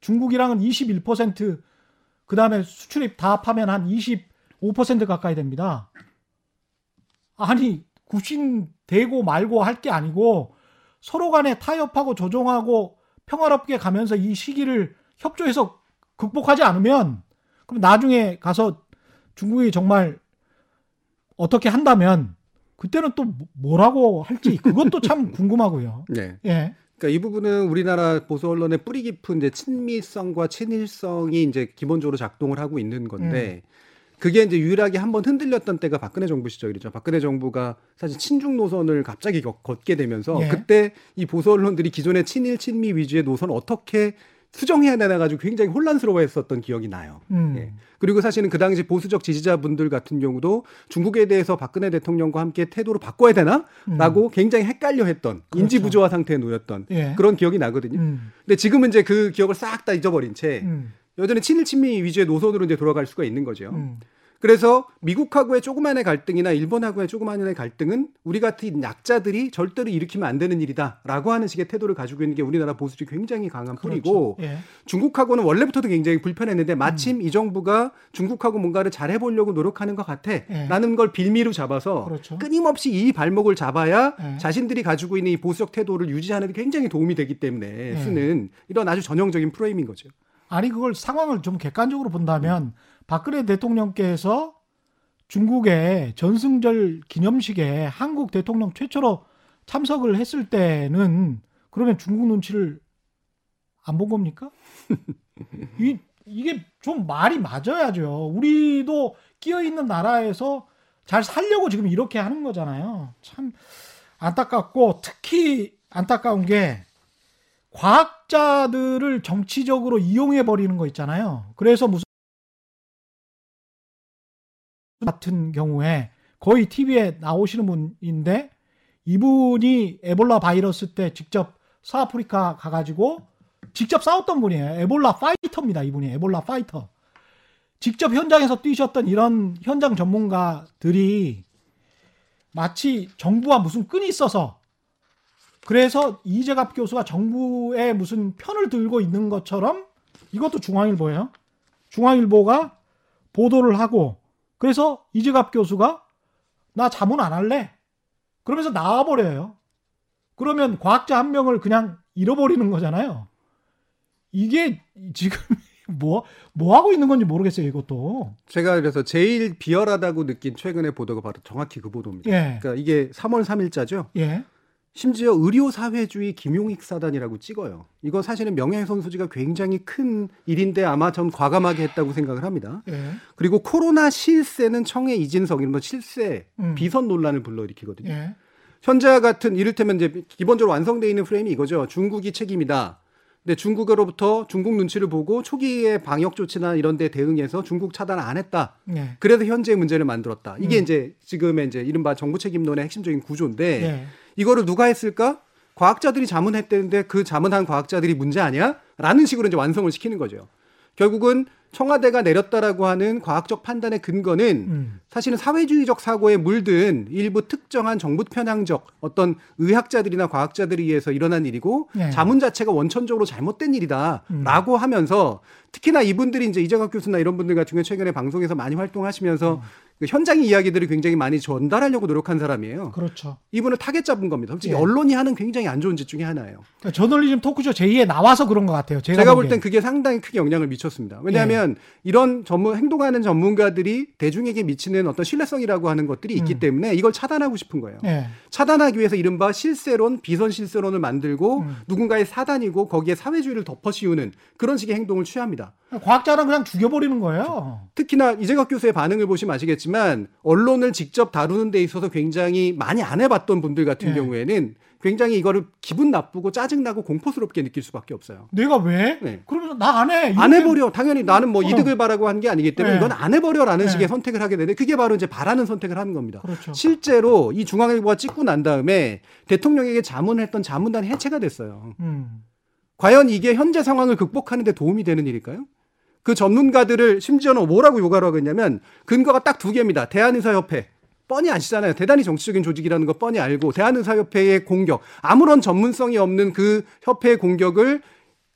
중국이랑은 21%, 그 다음에 수출입 다 합하면 한 25% 가까이 됩니다. 아니, 굽신대고 말고 할 게 아니고 서로 간에 타협하고 조정하고 평화롭게 가면서 이 시기를 협조해서 극복하지 않으면 그럼 나중에 가서 중국이 정말 어떻게 한다면 그때는 또 뭐라고 할지 그것도 참 [laughs] 궁금하고요. 네. 예. 그러니까 이 부분은 우리나라 보수 언론의 뿌리 깊은 이제 친미성과 친일성이 이제 기본적으로 작동을 하고 있는 건데 그게 이제 유일하게 한 번 흔들렸던 때가 박근혜 정부 시절이죠. 박근혜 정부가 사실 친중 노선을 갑자기 걷- 걷게 되면서 예. 그때 이 보수 언론들이 기존의 친일 친미 위주의 노선을 어떻게 수정해야 되나 가지고 굉장히 혼란스러워했었던 기억이 나요. 음. 예. 그리고 사실은 그 당시 보수적 지지자분들 같은 경우도 중국에 대해서 박근혜 대통령과 함께 태도를 바꿔야 되나?라고 굉장히 헷갈려했던 음. 그렇죠. 인지 부조화 상태에 놓였던 예. 그런 기억이 나거든요. 음. 근데 지금은 이제 그 기억을 싹 다 잊어버린 채 음. 여전히 친일 친미 위주의 노선으로 이제 돌아갈 수가 있는 거죠. 음. 그래서 미국하고의 조그만의 갈등이나 일본하고의 조그만의 갈등은 우리 같은 약자들이 절대로 일으키면 안 되는 일이다라고 하는 식의 태도를 가지고 있는 게 우리나라 보수들이 굉장히 강한 뿌리고 그렇죠. 예. 중국하고는 원래부터도 굉장히 불편했는데 마침 이 정부가 중국하고 뭔가를 잘 해보려고 노력하는 것 같아라는 걸 빌미로 잡아서 예. 그렇죠. 끊임없이 이 발목을 잡아야 예. 자신들이 가지고 있는 이 보수적 태도를 유지하는 데 굉장히 도움이 되기 때문에 예. 쓰는 이런 아주 전형적인 프레임인 거죠. 아니 그걸 상황을 좀 객관적으로 본다면 박근혜 대통령께서 중국의 전승절 기념식에 한국 대통령 최초로 참석을 했을 때는 그러면 중국 눈치를 안 본 겁니까? [laughs] 이, 이게 좀 말이 맞아야죠. 우리도 끼어 있는 나라에서 잘 살려고 지금 이렇게 하는 거잖아요. 참 안타깝고 특히 안타까운 게 과학자들을 정치적으로 이용해 버리는 거 있잖아요. 그래서 무슨 같은 경우에 거의 TV에 나오시는 분인데 이분이 에볼라 바이러스 때 직접 서아프리카 가가지고 직접 싸웠던 분이에요. 에볼라 파이터입니다. 이분이 에볼라 파이터. 직접 현장에서 뛰셨던 이런 현장 전문가들이 마치 정부와 무슨 끈이 있어서 그래서 이재갑 교수가 정부의 무슨 편을 들고 있는 것처럼 이것도 중앙일보예요. 중앙일보가 보도를 하고 그래서 이재갑 교수가 나 자문 안 할래. 그러면서 나와버려요. 그러면 과학자 한 명을 그냥 잃어버리는 거잖아요. 이게 지금 [laughs] 뭐, 뭐 하고 있는 건지 모르겠어요, 이것도. 제가 그래서 제일 비열하다고 느낀 최근의 보도가 바로 정확히 그 보도입니다. 예. 그러니까 이게 3월 3일자죠. 예. 심지어 의료사회주의 김용익 사단이라고 찍어요. 이건 사실은 명예훼손 소지가 굉장히 큰 일인데 아마 전 과감하게 했다고 생각을 합니다. 예. 그리고 코로나 실세는 청해 이진석 이런 실세 음. 비선 논란을 불러일으키거든요. 예. 현재와 같은 이를테면 이제 기본적으로 완성되어 있는 프레임이 이거죠. 중국이 책임이다. 근데 중국으로부터 중국 눈치를 보고 초기의 방역 조치나 이런 데 대응해서 중국 차단을 안 했다. 예. 그래서 현재의 문제를 만들었다. 이게 음. 이제 지금의 이제 이른바 정부 책임론의 핵심적인 구조인데 예. 이거를 누가 했을까? 과학자들이 자문했대는데 그 자문한 과학자들이 문제 아니야? 라는 식으로 이제 완성을 시키는 거죠. 결국은 청와대가 내렸다라고 하는 과학적 판단의 근거는 음. 사실은 사회주의적 사고에 물든 일부 특정한 정부 편향적 어떤 의학자들이나 과학자들에 의해서 일어난 일이고 네. 자문 자체가 원천적으로 잘못된 일이다라고 하면서 특히나 이분들이 이제 이재갑 교수나 이런 분들 같은 경우 최근에 방송에서 많이 활동하시면서 그 현장의 이야기들을 굉장히 많이 전달하려고 노력한 사람이에요. 그렇죠. 이분을 타겟 잡은 겁니다. 솔직히 예. 언론이 하는 굉장히 안 좋은 짓 중에 하나예요. 그러니까 저널리즘 토크쇼 J에 나와서 그런 것 같아요. 제가, 제가 볼. 땐 그게 상당히 크게 영향을 미쳤습니다. 왜냐하면 이런 전문 행동하는 전문가들이 대중에게 미치는 어떤 신뢰성이라고 하는 것들이 있기 음. 때문에 이걸 차단하고 싶은 거예요. 예. 차단하기 위해서 이른바 실세론, 비선 실세론을 만들고 음. 누군가의 사단이고 거기에 사회주의를 덮어씌우는 그런 식의 행동을 취합니다. 과학자는 그냥 죽여버리는 거예요. 특히나 이재각 교수의 반응을 보시면 아시겠지만 언론을 직접 다루는 데 있어서 굉장히 많이 안 해봤던 분들 같은 예. 경우에는 굉장히 이거를 기분 나쁘고 짜증나고 공포스럽게 느낄 수밖에 없어요. 내가 왜? 네. 그러면서 나 안 해. 안 해버려. 당연히 나는 뭐 어. 이득을 바라고 한 게 아니기 때문에 네. 이건 안 해버려라는 네. 식의 선택을 하게 되는데 그게 바로 이제 바라는 선택을 하는 겁니다. 그렇죠. 실제로 이 중앙일보가 찍고 난 다음에 대통령에게 자문했던 자문단이 해체가 됐어요. 음. 과연 이게 현재 상황을 극복하는 데 도움이 되는 일일까요? 그 전문가들을 심지어는 뭐라고 요구하라고 했냐면 근거가 딱 두 개입니다. 대한의사협회. 뻔히 아시잖아요. 대단히 정치적인 조직이라는 거 뻔히 알고 대한의사협회의 공격, 아무런 전문성이 없는 그 협회의 공격을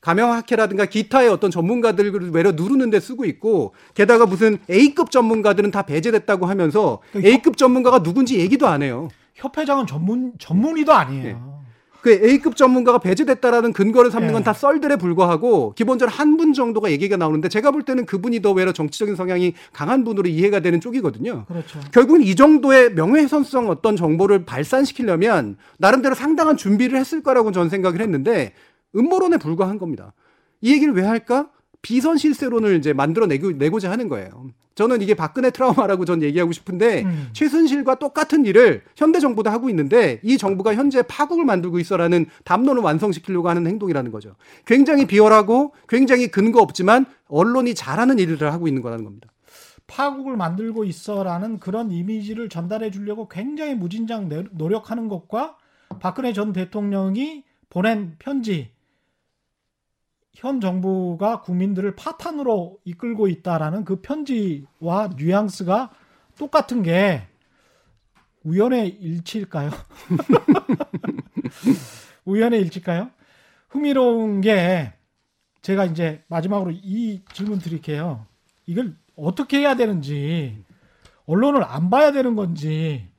감염학회라든가 기타의 어떤 전문가들을 외려 누르는 데 쓰고 있고 게다가 무슨 A급 전문가들은 다 배제됐다고 하면서 그 A급 전문가가 누군지 얘기도 안 해요. 협회장은 전문 전문의도 아니에요. 그 A급 전문가가 배제됐다라는 근거를 삼는 예. 건다 썰들에 불과하고 기본적으로 한 분 정도가 얘기가 나오는데 제가 볼 때는 그분이 더 외려 정치적인 성향이 강한 분으로 이해가 되는 쪽이거든요. 그렇죠. 결국은 이 정도의 명예훼손성 어떤 정보를 발산시키려면 나름대로 상당한 준비를 했을 거라고 저는 생각을 했는데 음모론에 불과한 겁니다. 이 얘기를 왜 할까? 비선 실세론을 이제 만들어 내고 내고자 하는 거예요. 저는 이게 박근혜 트라우마라고 전 얘기하고 싶은데 음. 최순실과 똑같은 일을 현대 정부도 하고 있는데 이 정부가 현재 파국을 만들고 있어라는 담론을 완성시키려고 하는 행동이라는 거죠. 굉장히 비열하고 굉장히 근거 없지만 언론이 잘하는 일을 하고 있는 거라는 겁니다. 파국을 만들고 있어라는 그런 이미지를 전달해 주려고 굉장히 무진장 내- 노력하는 것과 박근혜 전 대통령이 보낸 편지 현 정부가 국민들을 파탄으로 이끌고 있다라는 그 편지와 뉘앙스가 똑같은 게 우연의 일치일까요? [laughs] 우연의 일치일까요? 흥미로운 게 제가 이제 마지막으로 이 질문 드릴게요. 이걸 어떻게 해야 되는지 언론을 안 봐야 되는 건지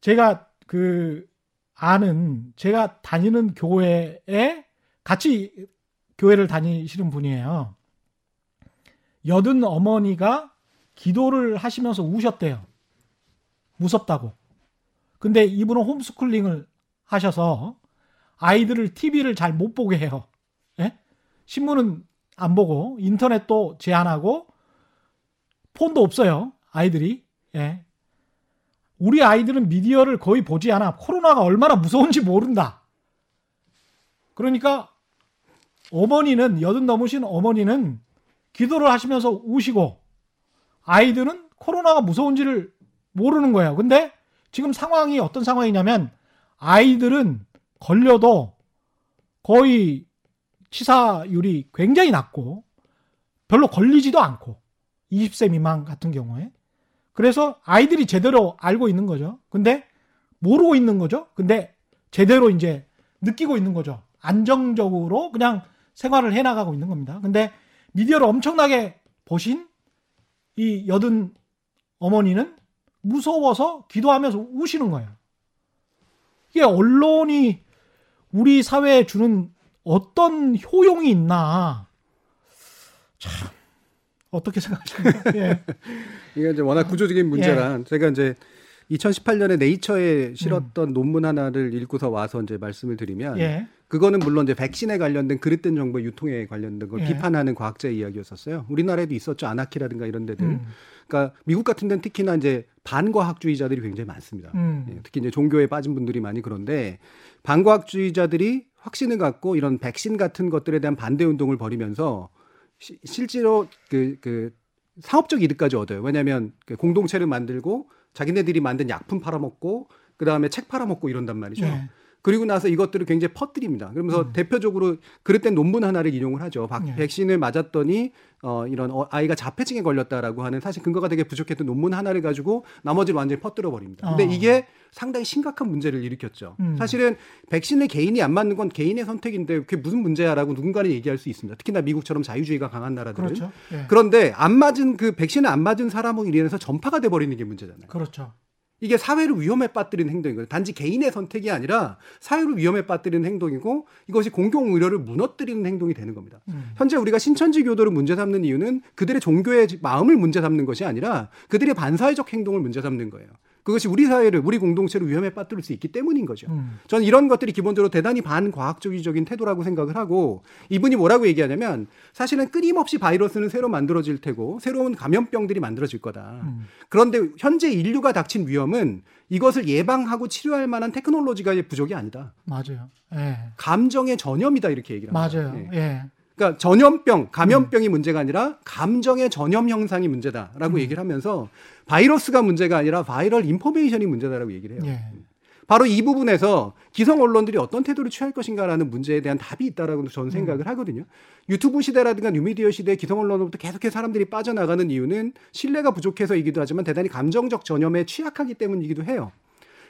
제가 그 아는 제가 다니는 교회에 같이 교회를 다니시는 분이에요. 여든 어머니가 기도를 하시면서 우셨대요. 무섭다고. 근데 이분은 홈스쿨링을 하셔서 아이들을 TV를 잘 못 보게 해요. 예? 신문은 안 보고 인터넷도 제한하고 폰도 없어요. 아이들이. 예. 우리 아이들은 미디어를 거의 보지 않아. 코로나가 얼마나 무서운지 모른다. 그러니까 어머니는 여든 넘으신 어머니는 기도를 하시면서 우시고 아이들은 코로나가 무서운지를 모르는 거예요. 근데 지금 상황이 어떤 상황이냐면 아이들은 걸려도 거의 치사율이 굉장히 낮고 별로 걸리지도 않고 20세 미만 같은 경우에 그래서 아이들이 제대로 알고 있는 거죠. 근데 모르고 있는 거죠. 근데 제대로 이제 느끼고 있는 거죠. 안정적으로 그냥 생활을 해 나가고 있는 겁니다. 근데 미디어를 엄청나게 보신 이 여든 어머니는 무서워서 기도하면서 우시는 거예요. 이게 언론이 우리 사회에 주는 어떤 효용이 있나. 참, 어떻게 생각하십니까? [laughs] 예. 이게 이제 워낙 구조적인 문제라 제가 이제 2018년에 네이처에 실었던 논문 하나를 읽고서 와서 이제 말씀을 드리면 예. 그거는 물론 이제 백신에 관련된 그릇된 정보 유통에 관련된 걸 예. 비판하는 과학자의 이야기였었어요. 우리나라에도 있었죠. 아나키라든가 이런 데들. 음. 그러니까 미국 같은 데는 특히나 이제 반과학주의자들이 굉장히 많습니다. 음. 예, 특히 이제 종교에 빠진 분들이 많이 그런데 반과학주의자들이 확신을 갖고 이런 백신 같은 것들에 대한 반대 운동을 벌이면서 시- 실제로 그, 그 상업적 이득까지 얻어요. 왜냐하면 그 공동체를 만들고 자기네들이 만든 약품 팔아먹고 그 다음에 책 팔아먹고 이런단 말이죠. 예. 그리고 나서 이것들을 굉장히 퍼뜨립니다. 그러면서 음. 대표적으로 그랬던 논문 하나를 인용을 하죠. 박, 예. 백신을 맞았더니 어, 이런 어, 아이가 자폐증에 걸렸다라고 하는 사실 근거가 되게 부족했던 논문 하나를 가지고 나머지를 완전히 퍼뜨려 버립니다. 근데 어. 이게 상당히 심각한 문제를 일으켰죠. 음. 사실은 백신을 개인이 안 맞는 건 개인의 선택인데 그게 무슨 문제야라고 누군가는 얘기할 수 있습니다. 특히나 미국처럼 자유주의가 강한 나라들은. 그렇죠. 예. 그런데 안 맞은 그 백신을 안 맞은 사람으로 인해서 전파가 돼 버리는 게 문제잖아요. 그렇죠. 이게 사회를 위험에 빠뜨리는 행동이거든요. 단지 개인의 선택이 아니라 사회를 위험에 빠뜨리는 행동이고 이것이 공공 의료를 무너뜨리는 행동이 되는 겁니다. 음. 현재 우리가 신천지 교도를 문제 삼는 이유는 그들의 종교의 마음을 문제 삼는 것이 아니라 그들의 반사회적 행동을 문제 삼는 거예요. 그것이 우리 사회를 우리 공동체를 위험에 빠뜨릴 수 있기 때문인 거죠. 음. 저는 이런 것들이 기본적으로 대단히 반과학주의적인 태도라고 생각을 하고 이분이 뭐라고 얘기하냐면 사실은 끊임없이 바이러스는 새로 만들어질 테고 새로운 감염병들이 만들어질 거다. 음. 그런데 현재 인류가 닥친 위험은 이것을 예방하고 치료할 만한 테크놀로지가 부족이 아니다. 맞아요. 예. 감정의 전염이다 이렇게 얘기를 합니다. 맞아요. 예. 예. 그러니까 전염병, 감염병이 문제가 아니라 감정의 전염 형상이 문제다라고 음. 얘기를 하면서 바이러스가 문제가 아니라 viral information이 문제다라고 얘기를 해요. 예. 바로 이 부분에서 기성 언론들이 어떤 태도를 취할 것인가라는 문제에 대한 답이 있다라고 저는 생각을 음. 하거든요. 유튜브 시대라든가 뉴미디어 시대 기성 언론으로부터 계속해서 사람들이 빠져나가는 이유는 신뢰가 부족해서이기도 하지만 대단히 감정적 전염에 취약하기 때문이기도 해요.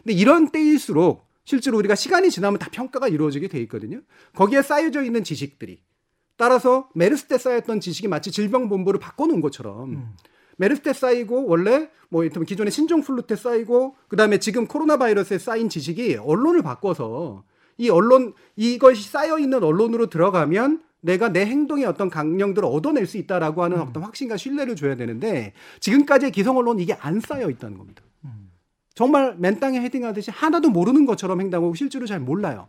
근데 이런 때일수록 실제로 우리가 시간이 지나면 다 평가가 이루어지게 돼 있거든요. 거기에 쌓여져 있는 지식들이 따라서 메르스 때 쌓였던 지식이 마치 질병본부를 바꿔놓은 것처럼 음. 메르스 때 쌓이고 원래 뭐 기존의 신종 플루 때 쌓이고 그다음에 지금 코로나 바이러스에 쌓인 지식이 언론을 바꿔서 이 언론 이것이 쌓여 있는 언론으로 들어가면 내가 내 행동의 어떤 강령들을 얻어낼 수 있다라고 하는 어떤 확신과 신뢰를 줘야 되는데 지금까지의 기성 언론은 이게 안 쌓여 있다는 겁니다. 정말 맨 땅에 헤딩하듯이 하나도 모르는 것처럼 행동하고 실제로 잘 몰라요.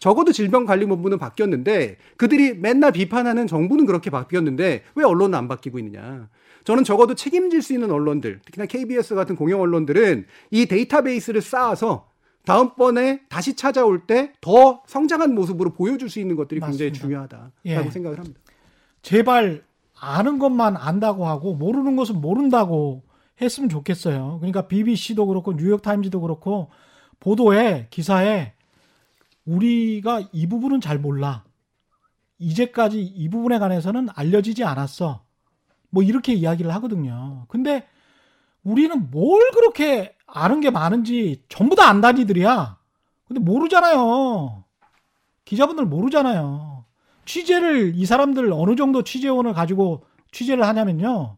적어도 질병관리본부는 바뀌었는데 그들이 맨날 비판하는 정부는 그렇게 바뀌었는데 왜 언론은 안 바뀌고 있느냐? 저는 적어도 책임질 수 있는 언론들, 특히나 KBS 같은 공영 언론들은 이 데이터베이스를 쌓아서 다음번에 다시 찾아올 때 더 성장한 모습으로 보여줄 수 있는 것들이 굉장히 맞습니다. 중요하다라고 예. 생각을 합니다. 제발 아는 것만 안다고 하고 모르는 것은 모른다고 했으면 좋겠어요. 그러니까 BBC도 그렇고 뉴욕 타임즈도 그렇고 보도에 기사에 우리가 이 부분은 잘 몰라. 이제까지 이 부분에 관해서는 알려지지 않았어. 뭐 이렇게 이야기를 하거든요. 근데 우리는 뭘 그렇게 아는 게 많은지 전부 다 안다니들이야. 근데 모르잖아요. 기자분들 모르잖아요. 취재를 이 사람들 어느 정도 취재원을 가지고 취재를 하냐면요.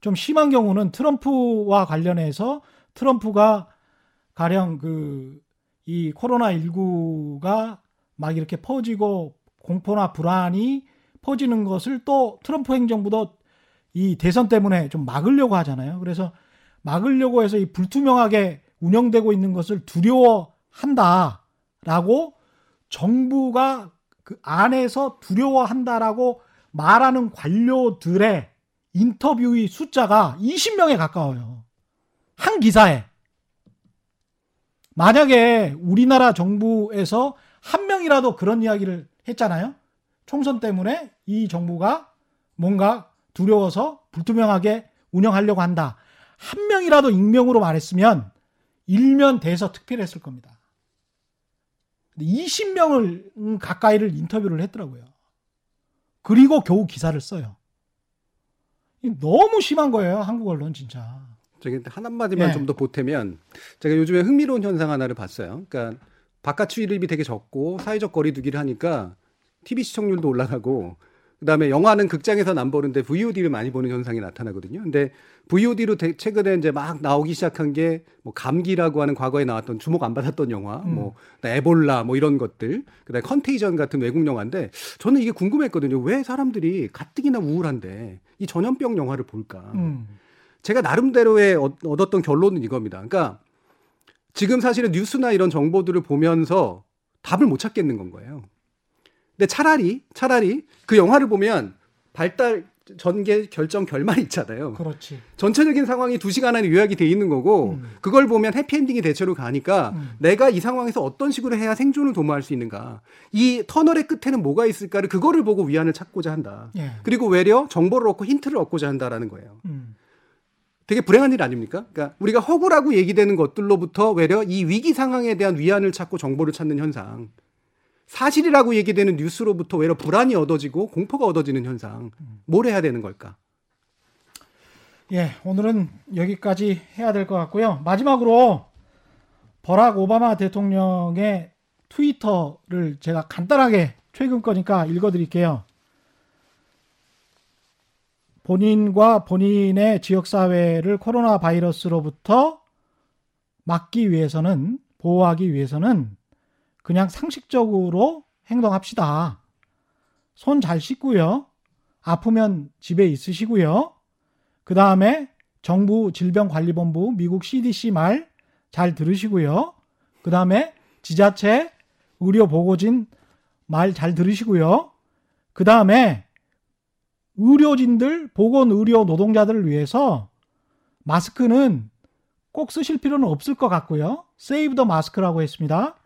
좀 심한 경우는 트럼프와 관련해서 트럼프가 가령 그 이 코로나 19가 막 이렇게 퍼지고 공포나 불안이 퍼지는 것을 또 트럼프 행정부도 이 대선 때문에 좀 막으려고 하잖아요. 그래서 막으려고 해서 이 불투명하게 운영되고 있는 것을 두려워한다라고 정부가 그 안에서 두려워한다라고 말하는 관료들의 인터뷰의 숫자가 20명에 가까워요. 한 기사에. 만약에 우리나라 정부에서 한 명이라도 그런 이야기를 했잖아요. 총선 때문에 이 정부가 뭔가 두려워서 불투명하게 운영하려고 한다. 한 명이라도 익명으로 말했으면 일면 대서 특필했을 겁니다. 20명을 가까이를 인터뷰를 했더라고요. 그리고 겨우 기사를 써요. 너무 심한 거예요, 한국 언론 진짜. 저기 한 한마디만 예. 좀더 보태면 제가 요즘에 흥미로운 현상 하나를 봤어요. 그러니까 바깥 출입이 되게 적고 사회적 거리두기를 하니까 TV 시청률도 올라가고 그다음에 영화는 극장에서는 안 보는데 VOD를 많이 보는 현상이 나타나거든요. 근데 VOD로 최근에 이제 막 나오기 시작한 게 뭐 감기라고 하는 과거에 나왔던 주목 안 받았던 영화, 음. 뭐 에볼라 뭐 이런 것들, 그다음에 컨테이전 같은 외국 영화인데 저는 이게 궁금했거든요. 왜 사람들이 가뜩이나 우울한데 이 전염병 영화를 볼까? 음. 제가 나름대로의 얻- 얻었던 결론은 이겁니다. 그러니까 지금 사실은 뉴스나 이런 정보들을 보면서 답을 못 찾겠는 건 거예요. 근데 차라리 차라리 그 영화를 보면 발달 전개 결정 결말이 있잖아요. 그렇지. 전체적인 상황이 두 시간 안에 요약이 돼 있는 거고 음. 그걸 보면 해피엔딩이 대체로 가니까 음. 내가 이 상황에서 어떤 식으로 해야 생존을 도모할 수 있는가 이 터널의 끝에는 뭐가 있을까를 그거를 보고 위안을 찾고자 한다. 예. 그리고 외려 정보를 얻고 힌트를 얻고자 한다라는 거예요. 음. 되게 불행한 일 아닙니까? 그러니까 우리가 허구라고 얘기되는 것들로부터 외려 이 위기 상황에 대한 위안을 찾고 정보를 찾는 현상. 사실이라고 얘기되는 뉴스로부터 외려 불안이 얻어지고 공포가 얻어지는 현상. 뭘 해야 되는 걸까? 예, 오늘은 여기까지 해야 될 것 같고요. 마지막으로 버락 오바마 대통령의 트위터를 제가 간단하게 최근 거니까 읽어드릴게요. 본인과 본인의 지역사회를 코로나 바이러스로부터 막기 위해서는, 보호하기 위해서는 그냥 상식적으로 행동합시다. 손 잘 씻고요. 아프면 집에 있으시고요. 그 다음에 정부 질병관리본부 미국 CDC 말 잘 들으시고요. 그 다음에 지자체 의료보고진 말 잘 들으시고요. 그 다음에 의료진들, 보건 의료 노동자들을 위해서 마스크는 꼭 쓰실 필요는 없을 것 같고요. 세이브 더 마스크라고 했습니다.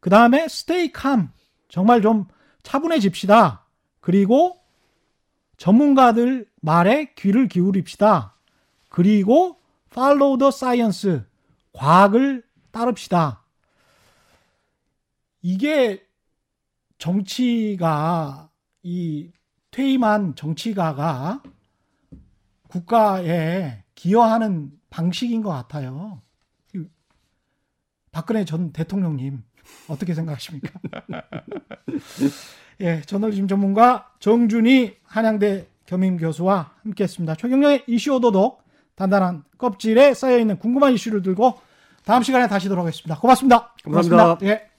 그 다음에 스테이 캄. 정말 좀 차분해집시다. 그리고 전문가들 말에 귀를 기울입시다. 그리고 follow the science. 과학을 따릅시다. 이게 정치가 이 퇴임한 정치가가 국가에 기여하는 방식인 것 같아요. 박근혜 전 대통령님 어떻게 생각하십니까? [laughs] 예, 저널리즘 전문가 정준희 한양대 겸임 교수와 함께했습니다. 최경영의 이슈 오도독 단단한 껍질에 쌓여 있는 궁금한 이슈를 들고 다음 시간에 다시 돌아오겠습니다. 고맙습니다. 감사합니다. 고맙습니다. 예.